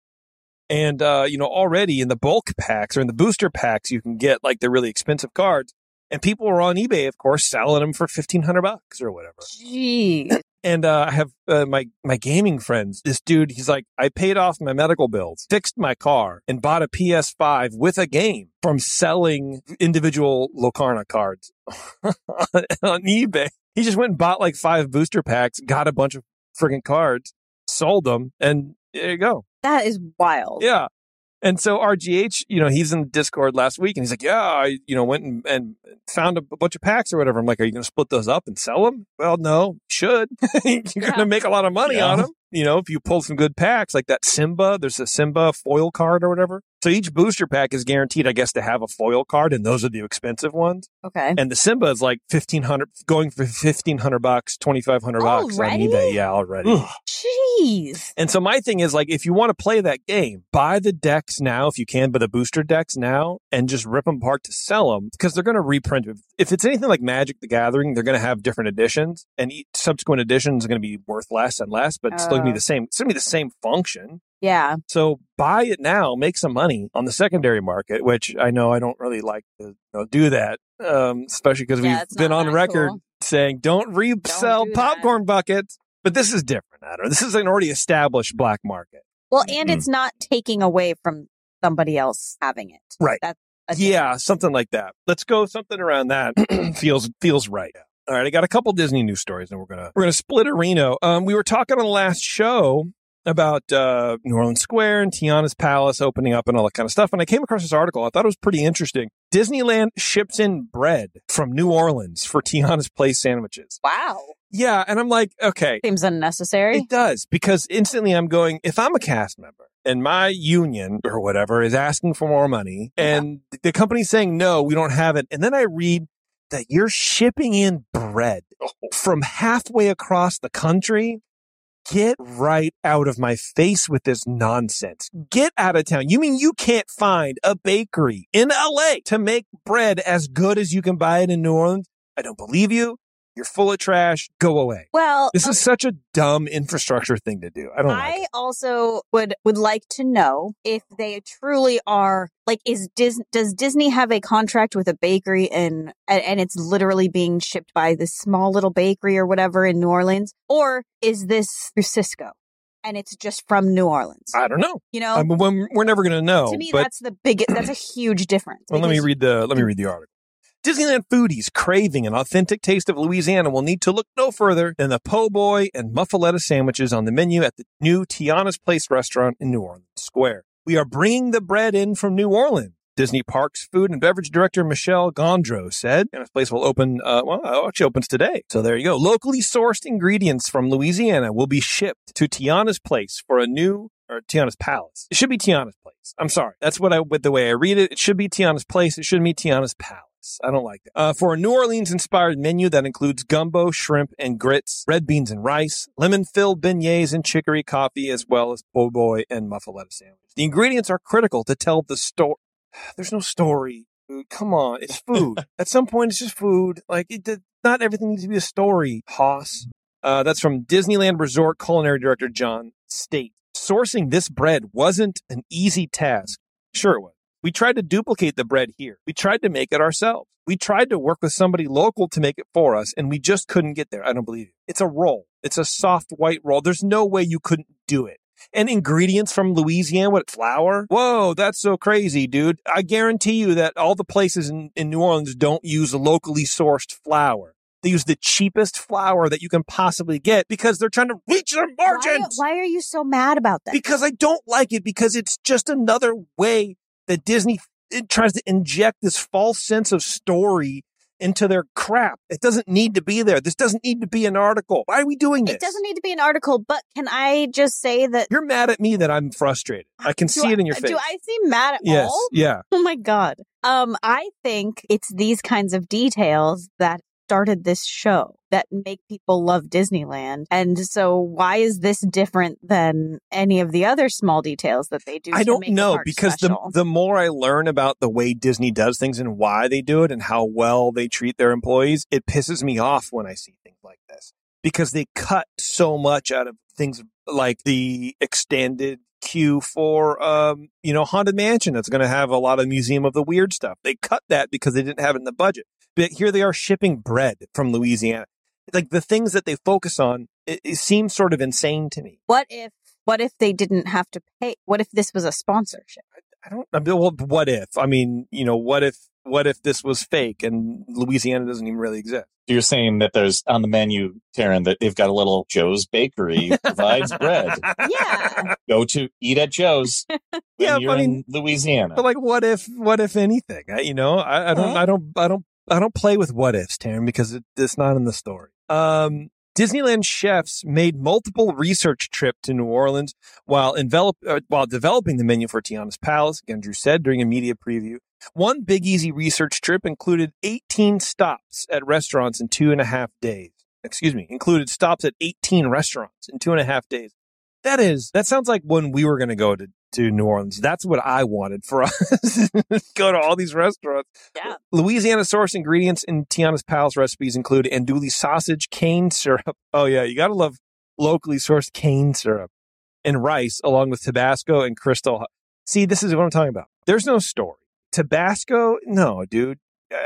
And, uh, you know, already in the bulk packs or in the booster packs, you can get like the really expensive cards. And people are on eBay, of course, selling them for 1500 bucks or whatever. Jeez. And uh, I have uh, my my gaming friends. This dude, he's like, I paid off my medical bills, fixed my car, and bought a PS5 with a game from selling individual Locarna cards (laughs) on eBay. He just went and bought like five booster packs, got a bunch of friggin' cards, sold them, and there you go. That is wild. Yeah. And so RGH, you know, he's in the Discord last week and he's like, yeah, I, you know, went and, and found a bunch of packs or whatever. I'm like, are you going to split those up and sell them? Well, no, should. (laughs) You're going to make a lot of money Yeah. on them. You know, if you pull some good packs like that Simba, there's a Simba foil card or whatever. So each booster pack is guaranteed, I guess, to have a foil card, and those are the expensive ones. Okay. And the Simba is like fifteen hundred, going for fifteen hundred bucks, twenty five hundred bucks on Already? eBay. Yeah, already. Ugh. Jeez. And so my thing is like, if you want to play that game, buy the decks now if you can, but the booster decks now, and just rip them apart to sell them because they're going to reprint. If, if it's anything like Magic the Gathering, they're going to have different editions, and each subsequent edition is going to be worth less and less, but it's still going to Uh. be the same. It's going to be the same function. Yeah. So buy it now, make some money on the secondary market, which I know I don't really like to you know, do that, um, especially because Yeah, we've been on record cool. saying don't resell do that. popcorn buckets. But this is different, Adam. This is an already established black market. Well, and Mhm. it's not taking away from somebody else having it. Right. That's Yeah, something like that. Let's go something around that. (clears throat) feels feels right. All right, I got a couple Disney news stories, and we're gonna we're gonna split a Reno. Um, we were talking on the last show about uh, New Orleans Square and Tiana's Palace opening up and all that kind of stuff, and I came across this article. I thought it was pretty interesting. Disneyland ships in bread from New Orleans for Tiana's Place sandwiches. Wow. Yeah, and I'm like, okay, Seems unnecessary. it does because instantly I'm going, if I'm a cast member and my union or whatever is asking for more money and the company's saying, no, we don't have it. And then I read that you're shipping in bread from halfway across the country. Get right out of my face with this nonsense. Get out of town. You mean you can't find a bakery in LA to make bread as good as you can buy it in New Orleans? I don't believe you. You're full of trash. Go away. well, This is such a dumb infrastructure thing to do. I don't I like also would would like to know if they truly are like is Dis does Disney have a contract with a bakery and, and it's literally being shipped by this small little bakery or whatever in New Orleans or is this through Sysco and it's just from New Orleans? I don't know. you know, I mean, we're never going to know. to me that's the biggest that's a huge difference. well, let me read the let me read the article. Disneyland foodies craving an authentic taste of Louisiana will need to look no further than the po' boy and muffaletta sandwiches on the menu at the new Tiana's Place restaurant in New Orleans Square. We are bringing the bread in from New Orleans. Disney Parks food and beverage director Michelle Gondreau said, and this place will open, uh, well, it actually opens today. So there you go. Locally sourced ingredients from Louisiana will be shipped to Tiana's Place for a new or Tiana's Palace. It should be Tiana's Place. I'm sorry. That's what I, with the way I read it, it should be Tiana's Place. It shouldn't be Tiana's Palace. I don't like that. Uh, for a New Orleans inspired menu that includes gumbo, shrimp, and grits, red beans and rice, lemon filled beignets and chicory coffee, as well as po' boy and muffaletta sandwich. The ingredients are critical to tell the story. (sighs) There's no story. Come on. It's food. (laughs) At some point, it's just food. Like, it did, not everything needs to be a story, Hoss. Uh, that's from Disneyland Resort culinary director John State. Sourcing this bread wasn't an easy task. Sure it was. We tried to duplicate the bread here. We tried to make it ourselves. We tried to work with somebody local to make it for us, and we just couldn't get there. I don't believe you. It's a roll. It's a soft white roll. There's no way you couldn't do it. And ingredients from Louisiana, what flour? Whoa, that's so crazy, dude. I guarantee you that all the places in, in New Orleans don't use locally sourced flour. They use the cheapest flour that you can possibly get because they're trying to reach their why, margins why are you so mad about that? because I don't like it because it's just another way that Disney it tries to inject this false sense of story into their crap. It doesn't need to be there. This doesn't need to be an article. Why are we doing this? it doesn't need to be an article, but can I just say that You're mad at me that I'm frustrated. I can see it in your face. Do I seem mad at yes. all? Yeah. Oh my god. Um, I think it's these kinds of details that started this show that make people love Disneyland. And so why is this different than any of the other small details that they do? I don't know because special? the the more I learn about the way Disney does things and why they do it and how well they treat their employees, it pisses me off when I see things like this because they cut so much out of things like the extended queue for um you know haunted mansion that's going to have a lot of museum of the weird stuff they cut that because they didn't have it in the budget here they are shipping bread from louisiana like the things that they focus on it, it seems sort of insane to me what if what if they didn't have to pay? What if this was a sponsorship? I don't. I mean, well, what if? I mean, you know, what if? What if this was fake and Louisiana doesn't even really exist? You're saying that there's on the menu, Taryn, that they've got a little Joe's Bakery (laughs) provides bread. Yeah. Go to eat at Joe's when Yeah, you're I mean- in Louisiana. But like, what if? What if anything? I, you know, I, I don't. Huh? I don't. I don't. I don't play with what ifs, Taryn, because it, it's not in the story. Um. Disneyland chefs made multiple research trips to New Orleans while envelop, uh, while developing the menu for Tiana's Palace. Again, Drew said during a media preview. One Big Easy research trip included 18 stops at restaurants in two and a half days. Excuse me, included stops at 18 restaurants in two and a half days. That is, that sounds like when we were going to go to, to New Orleans. That's what I wanted for (laughs) us. go to all these restaurants. Yeah. Louisiana source ingredients in Tiana's Palace recipes include andouille sausage, cane syrup. Oh yeah, you gotta love locally sourced cane syrup and rice, along with Tabasco and Crystal. See, this is what I'm talking about. There's no story. Tabasco, no, dude.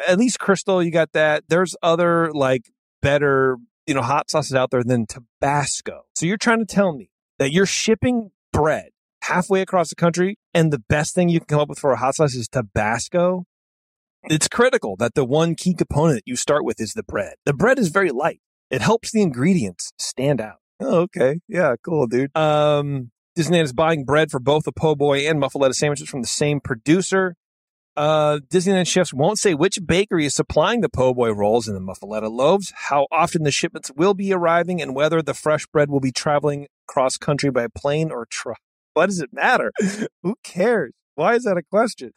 At least Crystal, you got that. There's other like better, you know, hot sauces out there than Tabasco. So you're trying to tell me that you're shipping bread halfway across the country and the best thing you can come up with for a hot sauce is Tabasco? It's critical that the one key component you start with is the bread. The bread is very light. It helps the ingredients stand out. Oh, okay. Yeah, cool, dude. Um, Disneyland is buying bread for both the po' boy and muffaletta sandwiches from the same producer. Uh, Disneyland chefs won't say which bakery is supplying the po' boy rolls and the muffaletta loaves, how often the shipments will be arriving, and whether the fresh bread will be traveling cross country by plane or truck. What does it matter? Who cares? Why is that a question?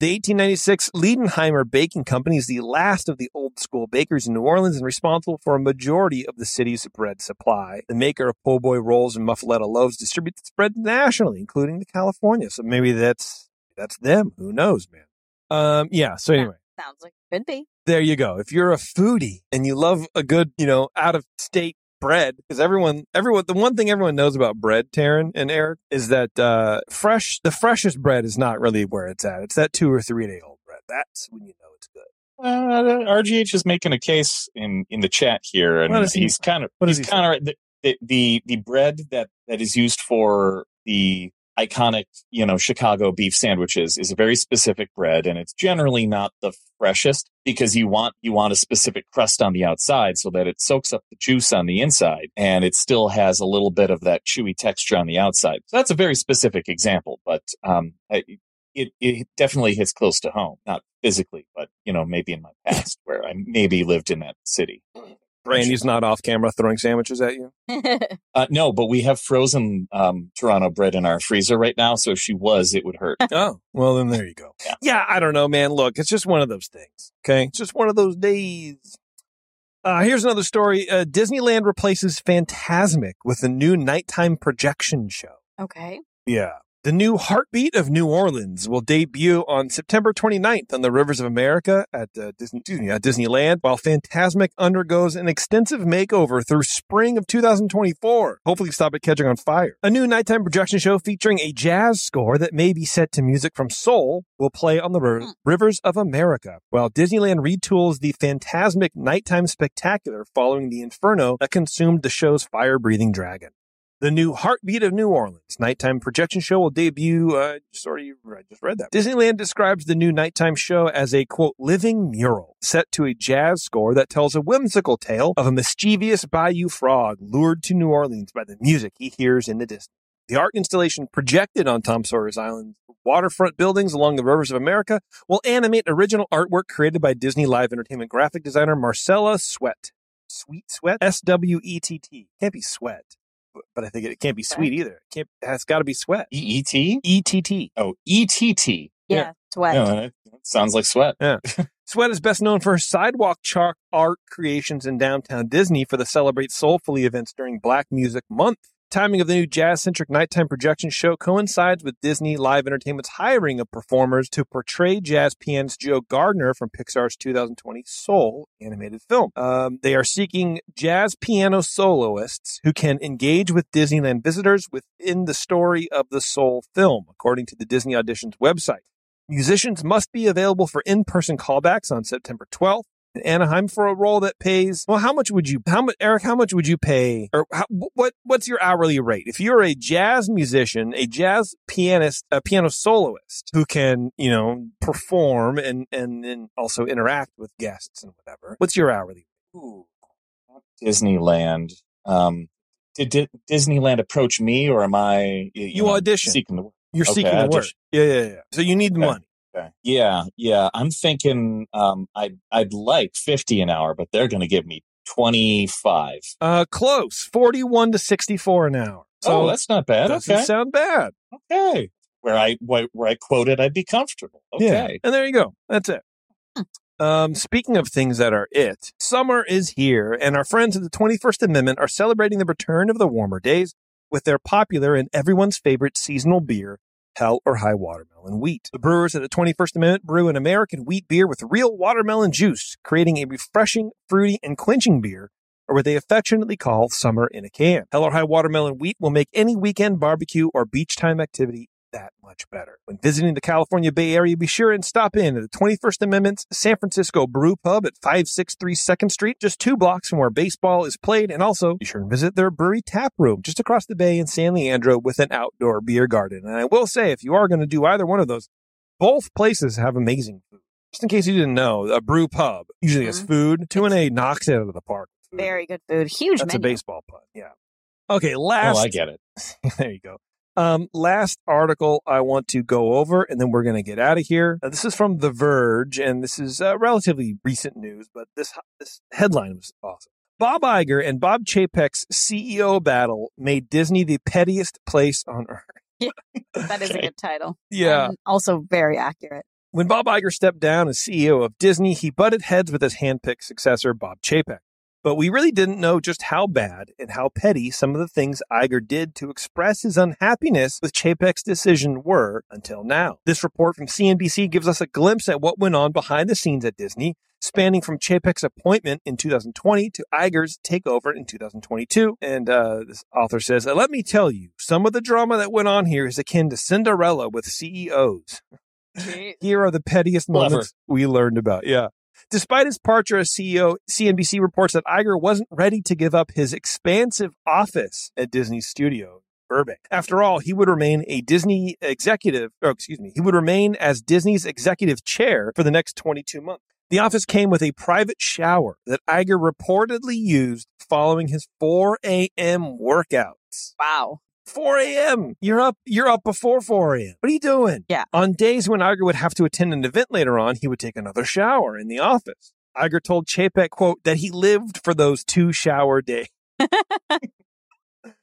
The 1896 Leidenheimer Baking Company is the last of the old school bakers in New Orleans and responsible for a majority of the city's bread supply. The maker of po' boy rolls and muffaletta loaves distributes its bread nationally, including to California. So maybe that's that's them. Who knows, man? Um, yeah. So anyway, Sounds like could be. there you go. If you're a foodie and you love a good, you know, out of state bread, because everyone, everyone, the one thing everyone knows about bread, Taryn and Eric, is that uh, fresh, the freshest bread is not really where it's at. It's that two or three day old bread. That's when you know it's good. Uh, RGH is making a case in in the chat here, and What is he- he's kind of what he's he kind of the, the the bread that that is used for the iconic you know Chicago beef sandwiches is a very specific bread, and it's generally not the freshest because you want you want a specific crust on the outside so that it soaks up the juice on the inside, and it still has a little bit of that chewy texture on the outside. So that's a very specific example, but um, I- it, it definitely hits close to home, not physically, but you know, maybe in my past where I maybe lived in that city. Brandy's not off camera throwing sandwiches at you. (laughs) Uh, no, but we have frozen um, Turano bread in our freezer right now, so if she was, it would hurt. Oh, well, then there you go. Yeah. Yeah, I don't know, man. Look, it's just one of those things. Okay. It's just one of those days. Uh, here's another story. Uh, Disneyland replaces Fantasmic with a new nighttime projection show. okay. Yeah. The new Heartbeat of New Orleans will debut on September 29th on the Rivers of America at uh, Disney, me, at Disneyland, while Fantasmic undergoes an extensive makeover through spring of 2024. Hopefully stop it catching on fire. A new nighttime projection show featuring a jazz score that may be set to music from Soul will play on the Hmm. Rivers of America, while Disneyland retools the Fantasmic Nighttime Spectacular following the inferno that consumed the show's fire-breathing dragon. The new Heartbeat of New Orleans nighttime projection show will debut. Uh, already, I just read that. Disneyland describes the new nighttime show as a quote living mural set to a jazz score that tells a whimsical tale of a mischievous bayou frog lured to New Orleans by the music he hears in the distance. The art installation projected on Tom Sawyer's Island waterfront buildings along the rivers of America will animate original artwork created by Disney Live Entertainment graphic designer Marcella Swett. Sweet Sweat? S W E T T. Can't be sweat but I think it can't be sweet either. It can't, it's got to be sweat. E E T? E T T. Oh, E T T. Yeah. Yeah. Sweat. No, that that sounds like sweat. Yeah. (laughs) sweat is best known for her sidewalk chalk art creations in downtown Disney for the Celebrate Soulfully events during Black Music Month. Timing of the new jazz centric nighttime projection show coincides with Disney Live Entertainment's hiring of performers to portray jazz pianist Joe Gardner from Pixar's 2020 Soul animated film. Um, they are seeking jazz piano soloists who can engage with Disneyland visitors within the story of the Soul film, according to the Disney Auditions website. Musicians must be available for in-person callbacks on September 12th in Anaheim for a role that pays. Well, how much would you? How much, Eric? How much would you pay? Or how, what? What's your hourly rate if you're a jazz musician, a jazz pianist, a piano soloist who can, you know, perform and and and also interact with guests and whatever? What's your hourly? Ooh, Disneyland. Um, did, did Disneyland approach me, or am I? You, You know, audition. Seeking the You're Okay, seeking the work. Yeah, yeah, yeah. So you need the Okay. money. Okay. Yeah, yeah. I'm thinking um, I'd I'd like fifty an hour, but they're going to give me 25. Uh, close, forty-one to sixty-four an hour. So oh, that's not bad. doesn't Okay. sound bad. okay. Where I where, where I quoted, I'd be comfortable. Okay. Yeah. And there you go. That's it. Um, speaking of things that are it, summer is here, and our friends at the 21st Amendment are celebrating the return of the warmer days with their popular and everyone's favorite seasonal beer, Hell or High Watermelon Wheat. The brewers at the 21st Amendment brew an American wheat beer with real watermelon juice, creating a refreshing, fruity, and quenching beer, or what they affectionately call summer in a can. Hell or High Watermelon Wheat will make any weekend barbecue or beach time activity that much better. When visiting the California Bay Area, be sure and stop in at the 21st Amendment's San Francisco Brew Pub at 563 2nd Street, just two blocks from where baseball is played. And also be sure and visit their brewery tap room just across the bay in San Leandro with an outdoor beer garden. And I will say, if you are going to do either one of those, both places have amazing food. Just in case you didn't know, a brew pub usually has Mhm. food. Two and A knocks it out of the park. Very good food. Huge That's a baseball pun. Yeah. Okay, last Oh, I get it. (laughs) there you go. Um, last article I want to go over, and then we're going to get out of here. Uh, this is from The Verge, and this is uh, relatively recent news, but this this headline was awesome. Bob Iger and Bob Chapek's CEO battle made Disney the pettiest place on (laughs) earth. That is a good title. Yeah. And also very accurate. When Bob Iger stepped down as CEO of Disney, he butted heads with his handpicked successor, Bob Chapek. But we really didn't know just how bad and how petty some of the things Iger did to express his unhappiness with Chapek's decision were until now. This report from CNBC gives us a glimpse at what went on behind the scenes at Disney, spanning from Chapek's appointment in 2020 to Iger's takeover in 2022. And uh, this author says, Let me tell you, some of the drama that went on here is akin to Cinderella with CEOs. (laughs) Here are the pettiest Clever. moments we learned about. Yeah. Despite his departure as CEO, CNBC reports that Iger wasn't ready to give up his expansive office at Disney's studio, Burbank. After all, he would remain a Disney executive, or excuse me, he would remain as Disney's executive chair for the next 22 months. The office came with a private shower that Iger reportedly used following his 4 a.m. workouts. Wow. 4 a.m. You're up. You're up before 4 a.m. What are you doing? Yeah. On days when Iger would have to attend an event later on, he would take another shower in the office. Iger told Chapek, quote, that he lived for those two shower days. (laughs)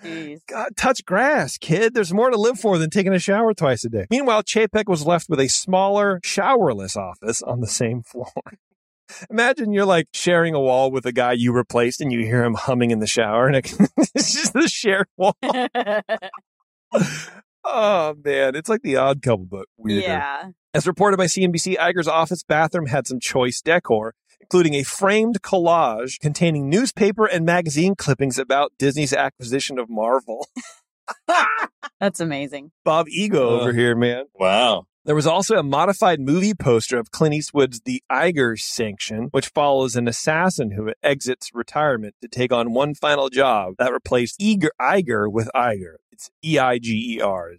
Jeez. God, touch grass, kid. There's more to live for than taking a shower twice a day. Meanwhile, Chapek was left with a smaller, showerless office on the same floor. (laughs) Imagine you're like sharing a wall with a guy you replaced and you hear him humming in the shower and it, (laughs) it's just the shared wall. (laughs) Oh man, it's like the odd couple, but weirder. yeah. As reported by CNBC, Iger's office bathroom had some choice decor, including a framed collage containing newspaper and magazine clippings about Disney's acquisition of Marvel. (laughs) That's amazing. Bob Ego Uh. over here, man. Wow. There was also a modified movie poster of Clint Eastwood's The Eiger Sanction, which follows an assassin who exits retirement to take on one final job that replaced Eager, Eiger with Iger. It's E I G E R.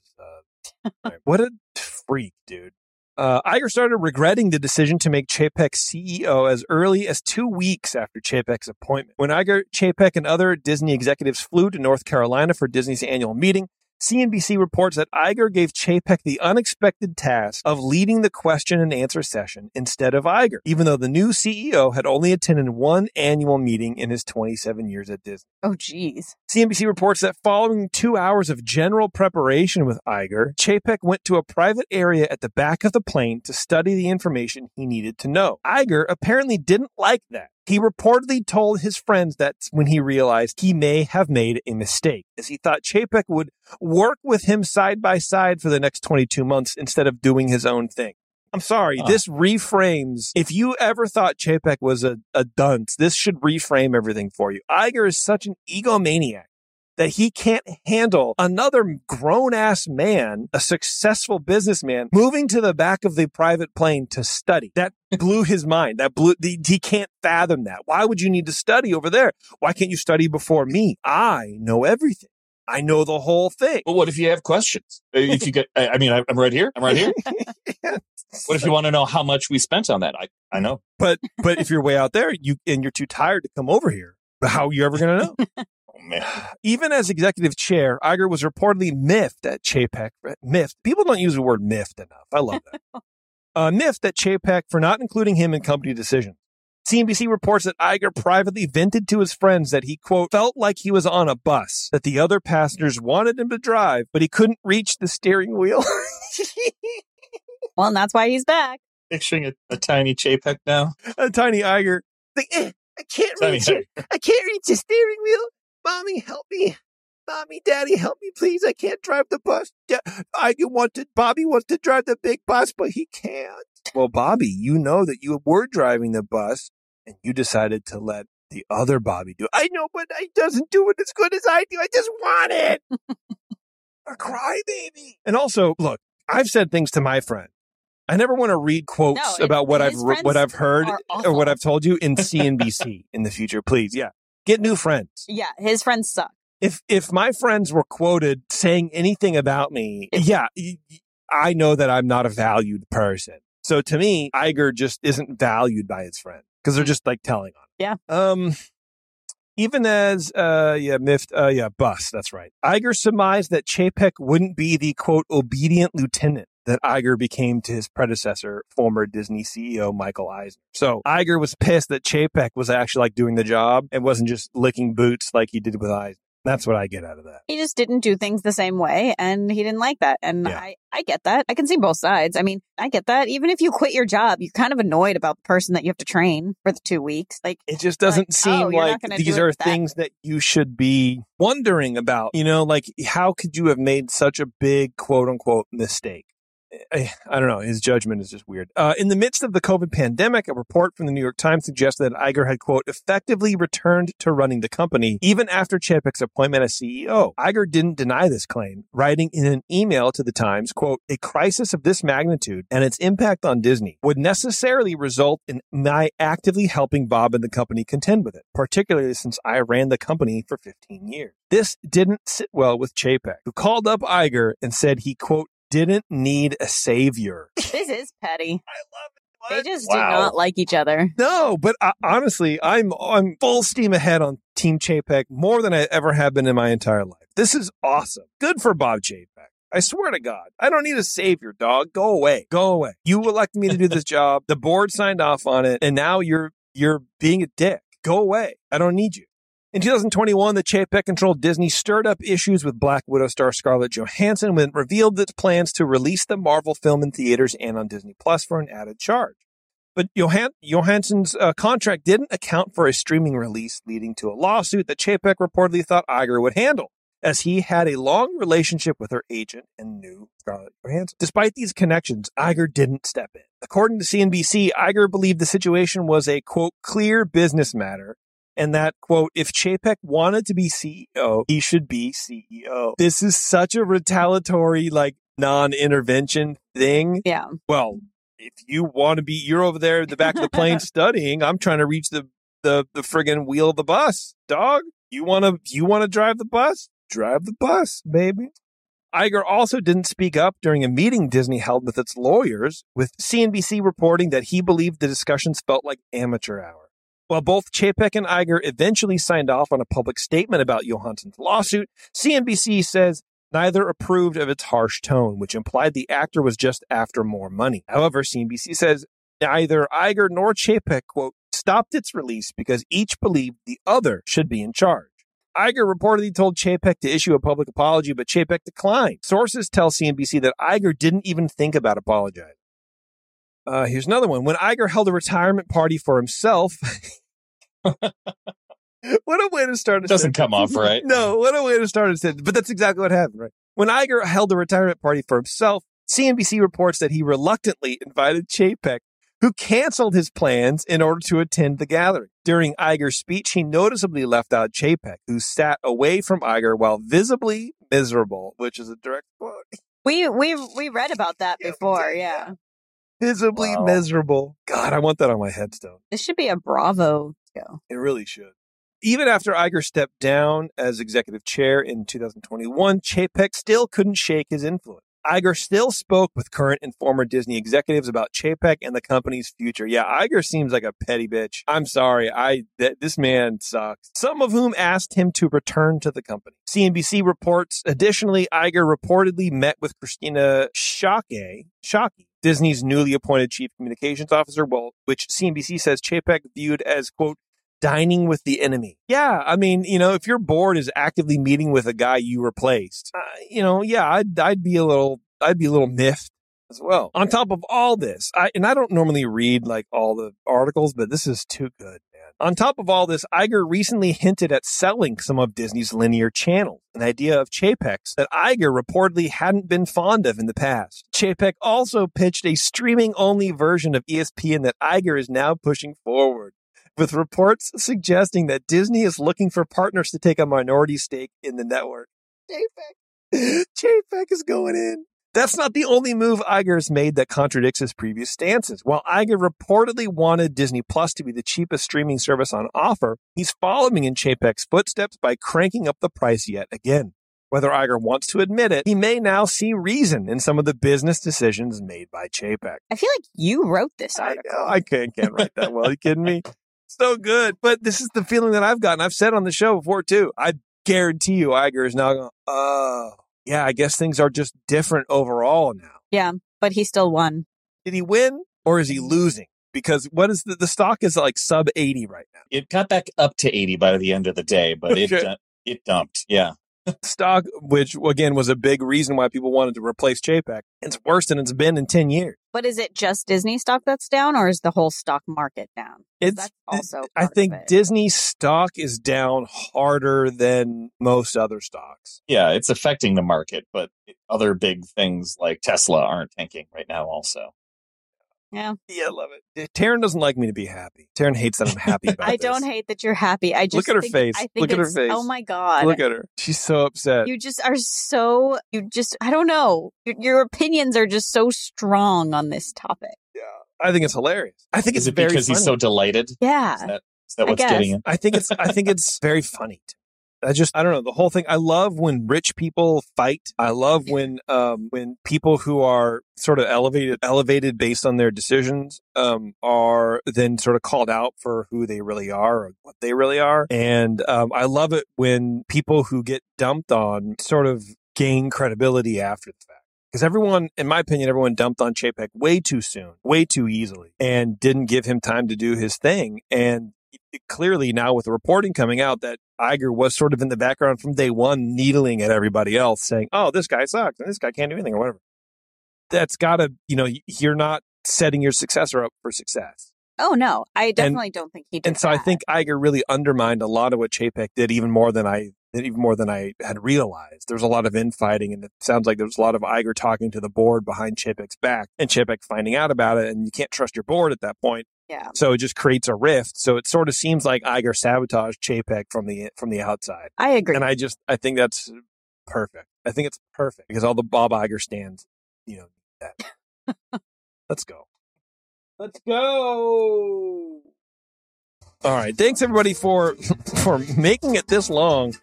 Uh, (laughs) what a freak, dude. Uh, Iger started regretting the decision to make Chapek CEO as early as two weeks after Chapek's appointment. When Iger, Chapek, and other Disney executives flew to North Carolina for Disney's annual meeting, CNBC reports that Iger gave Chapek the unexpected task of leading the question and answer session instead of Iger, even though the new CEO had only attended one annual meeting in his 27 years at Disney. Oh, geez. CNBC reports that following two hours of general preparation with Iger, Chapek went to a private area at the back of the plane to study the information he needed to know. Iger apparently didn't like that. He reportedly told his friends that when he realized he may have made a mistake, as he thought Chapek would work with him side by side for the next 22 months instead of doing his own thing. I'm sorry, Huh. this reframes. If you ever thought Chapek was a, a dunce, this should reframe everything for you. Iger is such an egomaniac that he can't handle another grown ass man, a successful businessman, moving to the back of the private plane to study. That (laughs) blew his mind. That blew, the, he can't fathom that. Why would you need to study over there? Why can't you study before me? I know everything. I know the whole thing. But what if you have questions? Uh, If you get, I mean, I'm right here. I'm right here. (laughs) What if you want to know how much we spent on that? I, I know. But but if you're way out there, you and you're too tired to come over here, how are you ever going to know? Oh (laughs) man. (sighs) Even as executive chair, Iger was reportedly miffed at Chapek. Miffed. People don't use the word miffed enough. I love that. (laughs) uh, miffed at Chapek for not including him in company decisions. CNBC reports that Iger privately vented to his friends that he, quote, felt like he was on a bus, that the other passengers wanted him to drive, but he couldn't reach the steering wheel. (laughs) Well, and that's why he's back. Picturing a, a tiny Chapek now. a tiny Iger. Like, eh, I can't Tiny reach it. I can't reach the steering wheel. Mommy, help me. Mommy, Daddy, help me, please. I can't drive the bus. Da- I wanted Bobby wants to drive the big bus, but he can't. Well, Bobby, you know that you were driving the bus, and you decided to let the other Bobby do. it. I know, but he doesn't do it as good as I do. I just want it. (laughs) a crybaby. And also, look, I've said things to my friend. I never want to read quotes No, about what I've what I've heard or what. I've told you in (laughs) CNBC in the future. Please, yeah, get new friends. Yeah, his friends suck. If if my friends were quoted saying anything about me, yeah, I know that I'm not a valued person. So to me, Iger just isn't valued by his friends because they're just like telling on. Yeah. Um. Even as uh yeah miffed uh yeah bus that's right. Iger surmised that Chapek wouldn't be the quote obedient lieutenant that Iger became to his predecessor, former Disney CEO Michael Eisner. So Iger was pissed that Chapek was actually like doing the job and wasn't just licking boots like he did with Eisner. That's what I get out of that. He just didn't do things the same way and he didn't like that. And Yeah. I, I get that. I can see both sides. I mean, I get that. Even if you quit your job, you're kind of annoyed about the person that you have to train for the two weeks. Like, It just doesn't Like, oh, seem oh, like these are that. things that you should be wondering about. You know, like how could you have made such a big quote unquote mistake? I, I don't know. His judgment is just weird. Uh, in the midst of the COVID pandemic, a report from the New York Times suggested that Iger had, quote, effectively returned to running the company even after Chapek's appointment as CEO. Iger didn't deny this claim, writing in an email to the Times, quote, a crisis of this magnitude and its impact on Disney would necessarily result in my actively helping Bob and the company contend with it, particularly since I ran the company for 15 years. This didn't sit well with Chapek, who called up Iger and said he, quote, didn't need a savior. (laughs) this is petty. I love it. They just Wow. do not like each other. No, but uh, honestly, I'm I'm full steam ahead on Team Chapek more than I ever have been in my entire life. This is awesome. Good for Bob Chapek. I swear to God, I don't need a savior, dog. Go away. Go away. You elected me to do this (laughs) job. The board signed off on it, and now you're you're being a dick. Go away. I don't need you. In 2021, the Chapek controlled Disney stirred up issues with Black Widow star Scarlett Johansson when it revealed its plans to release the Marvel film in theaters and on Disney Plus for an added charge. But Johan- Johansson's uh, contract didn't account for a streaming release, leading to a lawsuit that Chapek reportedly thought Iger would handle, as he had a long relationship with her agent and knew Scarlett Johansson. Despite these connections, Iger didn't step in. According to CNBC, Iger believed the situation was a quote clear business matter. And that quote, if Chapek wanted to be CEO, he should be CEO. This is such a retaliatory, like non-intervention thing Yeah. well, if you want to be, you're over there at the back of the plane (laughs) studying. I'm trying to reach the the the friggin' wheel of the bus, dog. You want to you want to drive the bus? Drive the bus, baby. Iger also didn't speak up during a meeting Disney held with its lawyers, with CNBC reporting that he believed the discussions felt like amateur hour. While both Chapek and Iger eventually signed off on a public statement about Johansson's lawsuit, CNBC says neither approved of its harsh tone, which implied the actor was just after more money. However, CNBC says neither Iger nor Chapek, quote, stopped its release because each believed the other should be in charge. Iger reportedly told Chapek to issue a public apology, but Chapek declined. Sources tell CNBC that Iger didn't even think about apologizing. Uh, here's another one. When Iger held a retirement party for himself, (laughs) (laughs) what a way to start a Doesn't come off (laughs) right. No, what a way to start a sentence. But that's exactly what happened, right? When Iger held a retirement party for himself, CNBC reports that he reluctantly invited Chapek, who canceled his plans in order to attend the gathering. During Iger's speech, he noticeably left out Chapek, who sat away from Iger while visibly miserable, which is a direct quote. We we we read about that Yeah, before. Yeah. Visibly Wow. miserable. God, I want that on my headstone. This should be a Bravo show. It really should. Even after Iger stepped down as executive chair in 2021, Chapek still couldn't shake his influence. Iger still spoke with current and former Disney executives about Chapek and the company's future. Yeah, Iger seems like a petty bitch. I'm sorry. I th- this man sucks. Some of whom asked him to return to the company. CNBC reports additionally Iger reportedly met with Kristina Schake, Schake, Disney's newly appointed chief communications officer, well, which CNBC says Chapek viewed as quote dining with the enemy. Yeah, I mean, you know, if your board is actively meeting with a guy you replaced, uh, you know, yeah, I'd I'd be a little I'd be a little miffed as well. On top of all this, I and I don't normally read like all the articles, but this is too good, man. On top of all this, Iger recently hinted at selling some of Disney's linear channels, an idea of Chapek's that Iger reportedly hadn't been fond of in the past. Chapek also pitched a streaming only version of ESPN that Iger is now pushing forward with reports suggesting that Disney is looking for partners to take a minority stake in the network. JPEG. (gasps) JPEG is going in. That's not the only move Iger has made that contradicts his previous stances. While Iger reportedly wanted Disney Plus to be the cheapest streaming service on offer, he's following in Chapek's footsteps by cranking up the price yet again. Whether Iger wants to admit it, he may now see reason in some of the business decisions made by Chapek. I feel like you wrote this I know. I can't, can't write that well. Are you kidding me? (laughs) So good. But this is the feeling that I've gotten. I've said on the show before too. I guarantee you Iger is now going, oh, yeah, I guess things are just different overall now. yeah, but he still won. Did he win or is he losing? Because what is the, the stock is like sub 80 right now. It got back up to 80 by the end of the day, but (laughs) it Okay. uh, it dumped. Yeah. Stock, which again was a big reason why people wanted to replace Chapek. It's worse than it's been in 10 years. But is it just Disney stock that's down, or is the whole stock market down? It's, that's also. I part of think it. Disney stock is down harder than most other stocks. Yeah, it's affecting the market, but other big things like Tesla aren't tanking right now also. Yeah, Yeah, I love it. Taryn doesn't like me to be happy. Taryn hates that I'm happy (laughs) about I this. don't hate that you're happy. I just Look at her think- face. I think Look at her oh face. Oh my god! Look at her. She's so upset. you just are so. You just. I don't know. Your, your opinions are just so strong on this topic. Yeah. I think it's hilarious. I think Is it's it very because he's so delighted? Yeah. Is that, is that what's getting it? I think it's I think (laughs) it's very funny. I just I don't know the whole thing. I love when rich people fight. I love when um when people who are sort of elevated elevated based on their decisions um are then sort of called out for who they really are or what they really are. And um I love it when people who get dumped on sort of gain credibility after the fact. Because everyone, in my opinion, everyone dumped on Chapek way too soon, way too easily, and didn't give him time to do his thing. And clearly now with the reporting coming out that Iger was sort of in the background from day one, needling at everybody else, saying, "Oh, this guy sucks, and this guy can't do anything, or whatever." That's got to, you know, you're not setting your successor up for success. Oh no, I definitely don't think he did. And so I think Iger really undermined a lot of what Chapek did, even more than I even more than I had realized. There was a lot of infighting, and it sounds like there was a lot of Iger talking to the board behind Chapek's back, and Chapek finding out about it, and you can't trust your board at that point. Yeah. So it just creates a rift. So it sort of seems like Iger sabotaged Chapek from the from the outside, I agree. and I just I think that's perfect. I think it's perfect because all the Bob Iger stands, you know, that. (laughs) Let's go. Let's go. All right. Thanks everybody for (laughs) for making it this long.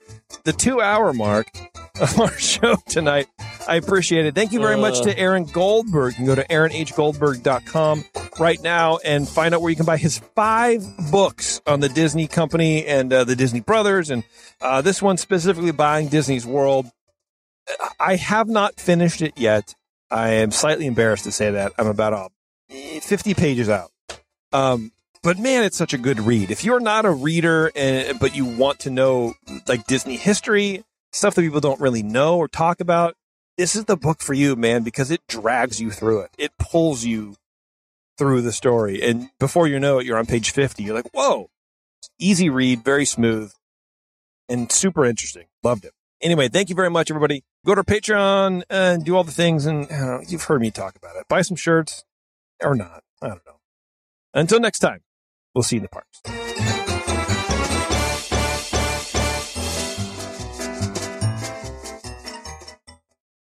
The two hour mark of our (laughs) show tonight. I appreciate it. Thank you very much Uh. to Aaron Goldberg. You can go to aaronhgoldberg.com right now and find out where you can buy his five books on the Disney company and uh, the Disney brothers. And uh, this one specifically buying Disney's World. I have not finished it yet. I am slightly embarrassed to say that. I'm about uh, 50 pages out. Um, but man, it's such a good read. If you're not a reader, and, but you want to know like Disney history, stuff that people don't really know or talk about, this is the book for you, man, because it drags you through it. It pulls you through the story. And before you know it, you're on page 50. You're like, whoa, easy read, very smooth, and super interesting. Loved it. Anyway, thank you very much, everybody. Go to Patreon and do all the things. And you've heard me talk about it. Buy some shirts or not. I don't know. Until next time, we'll see you in the parks.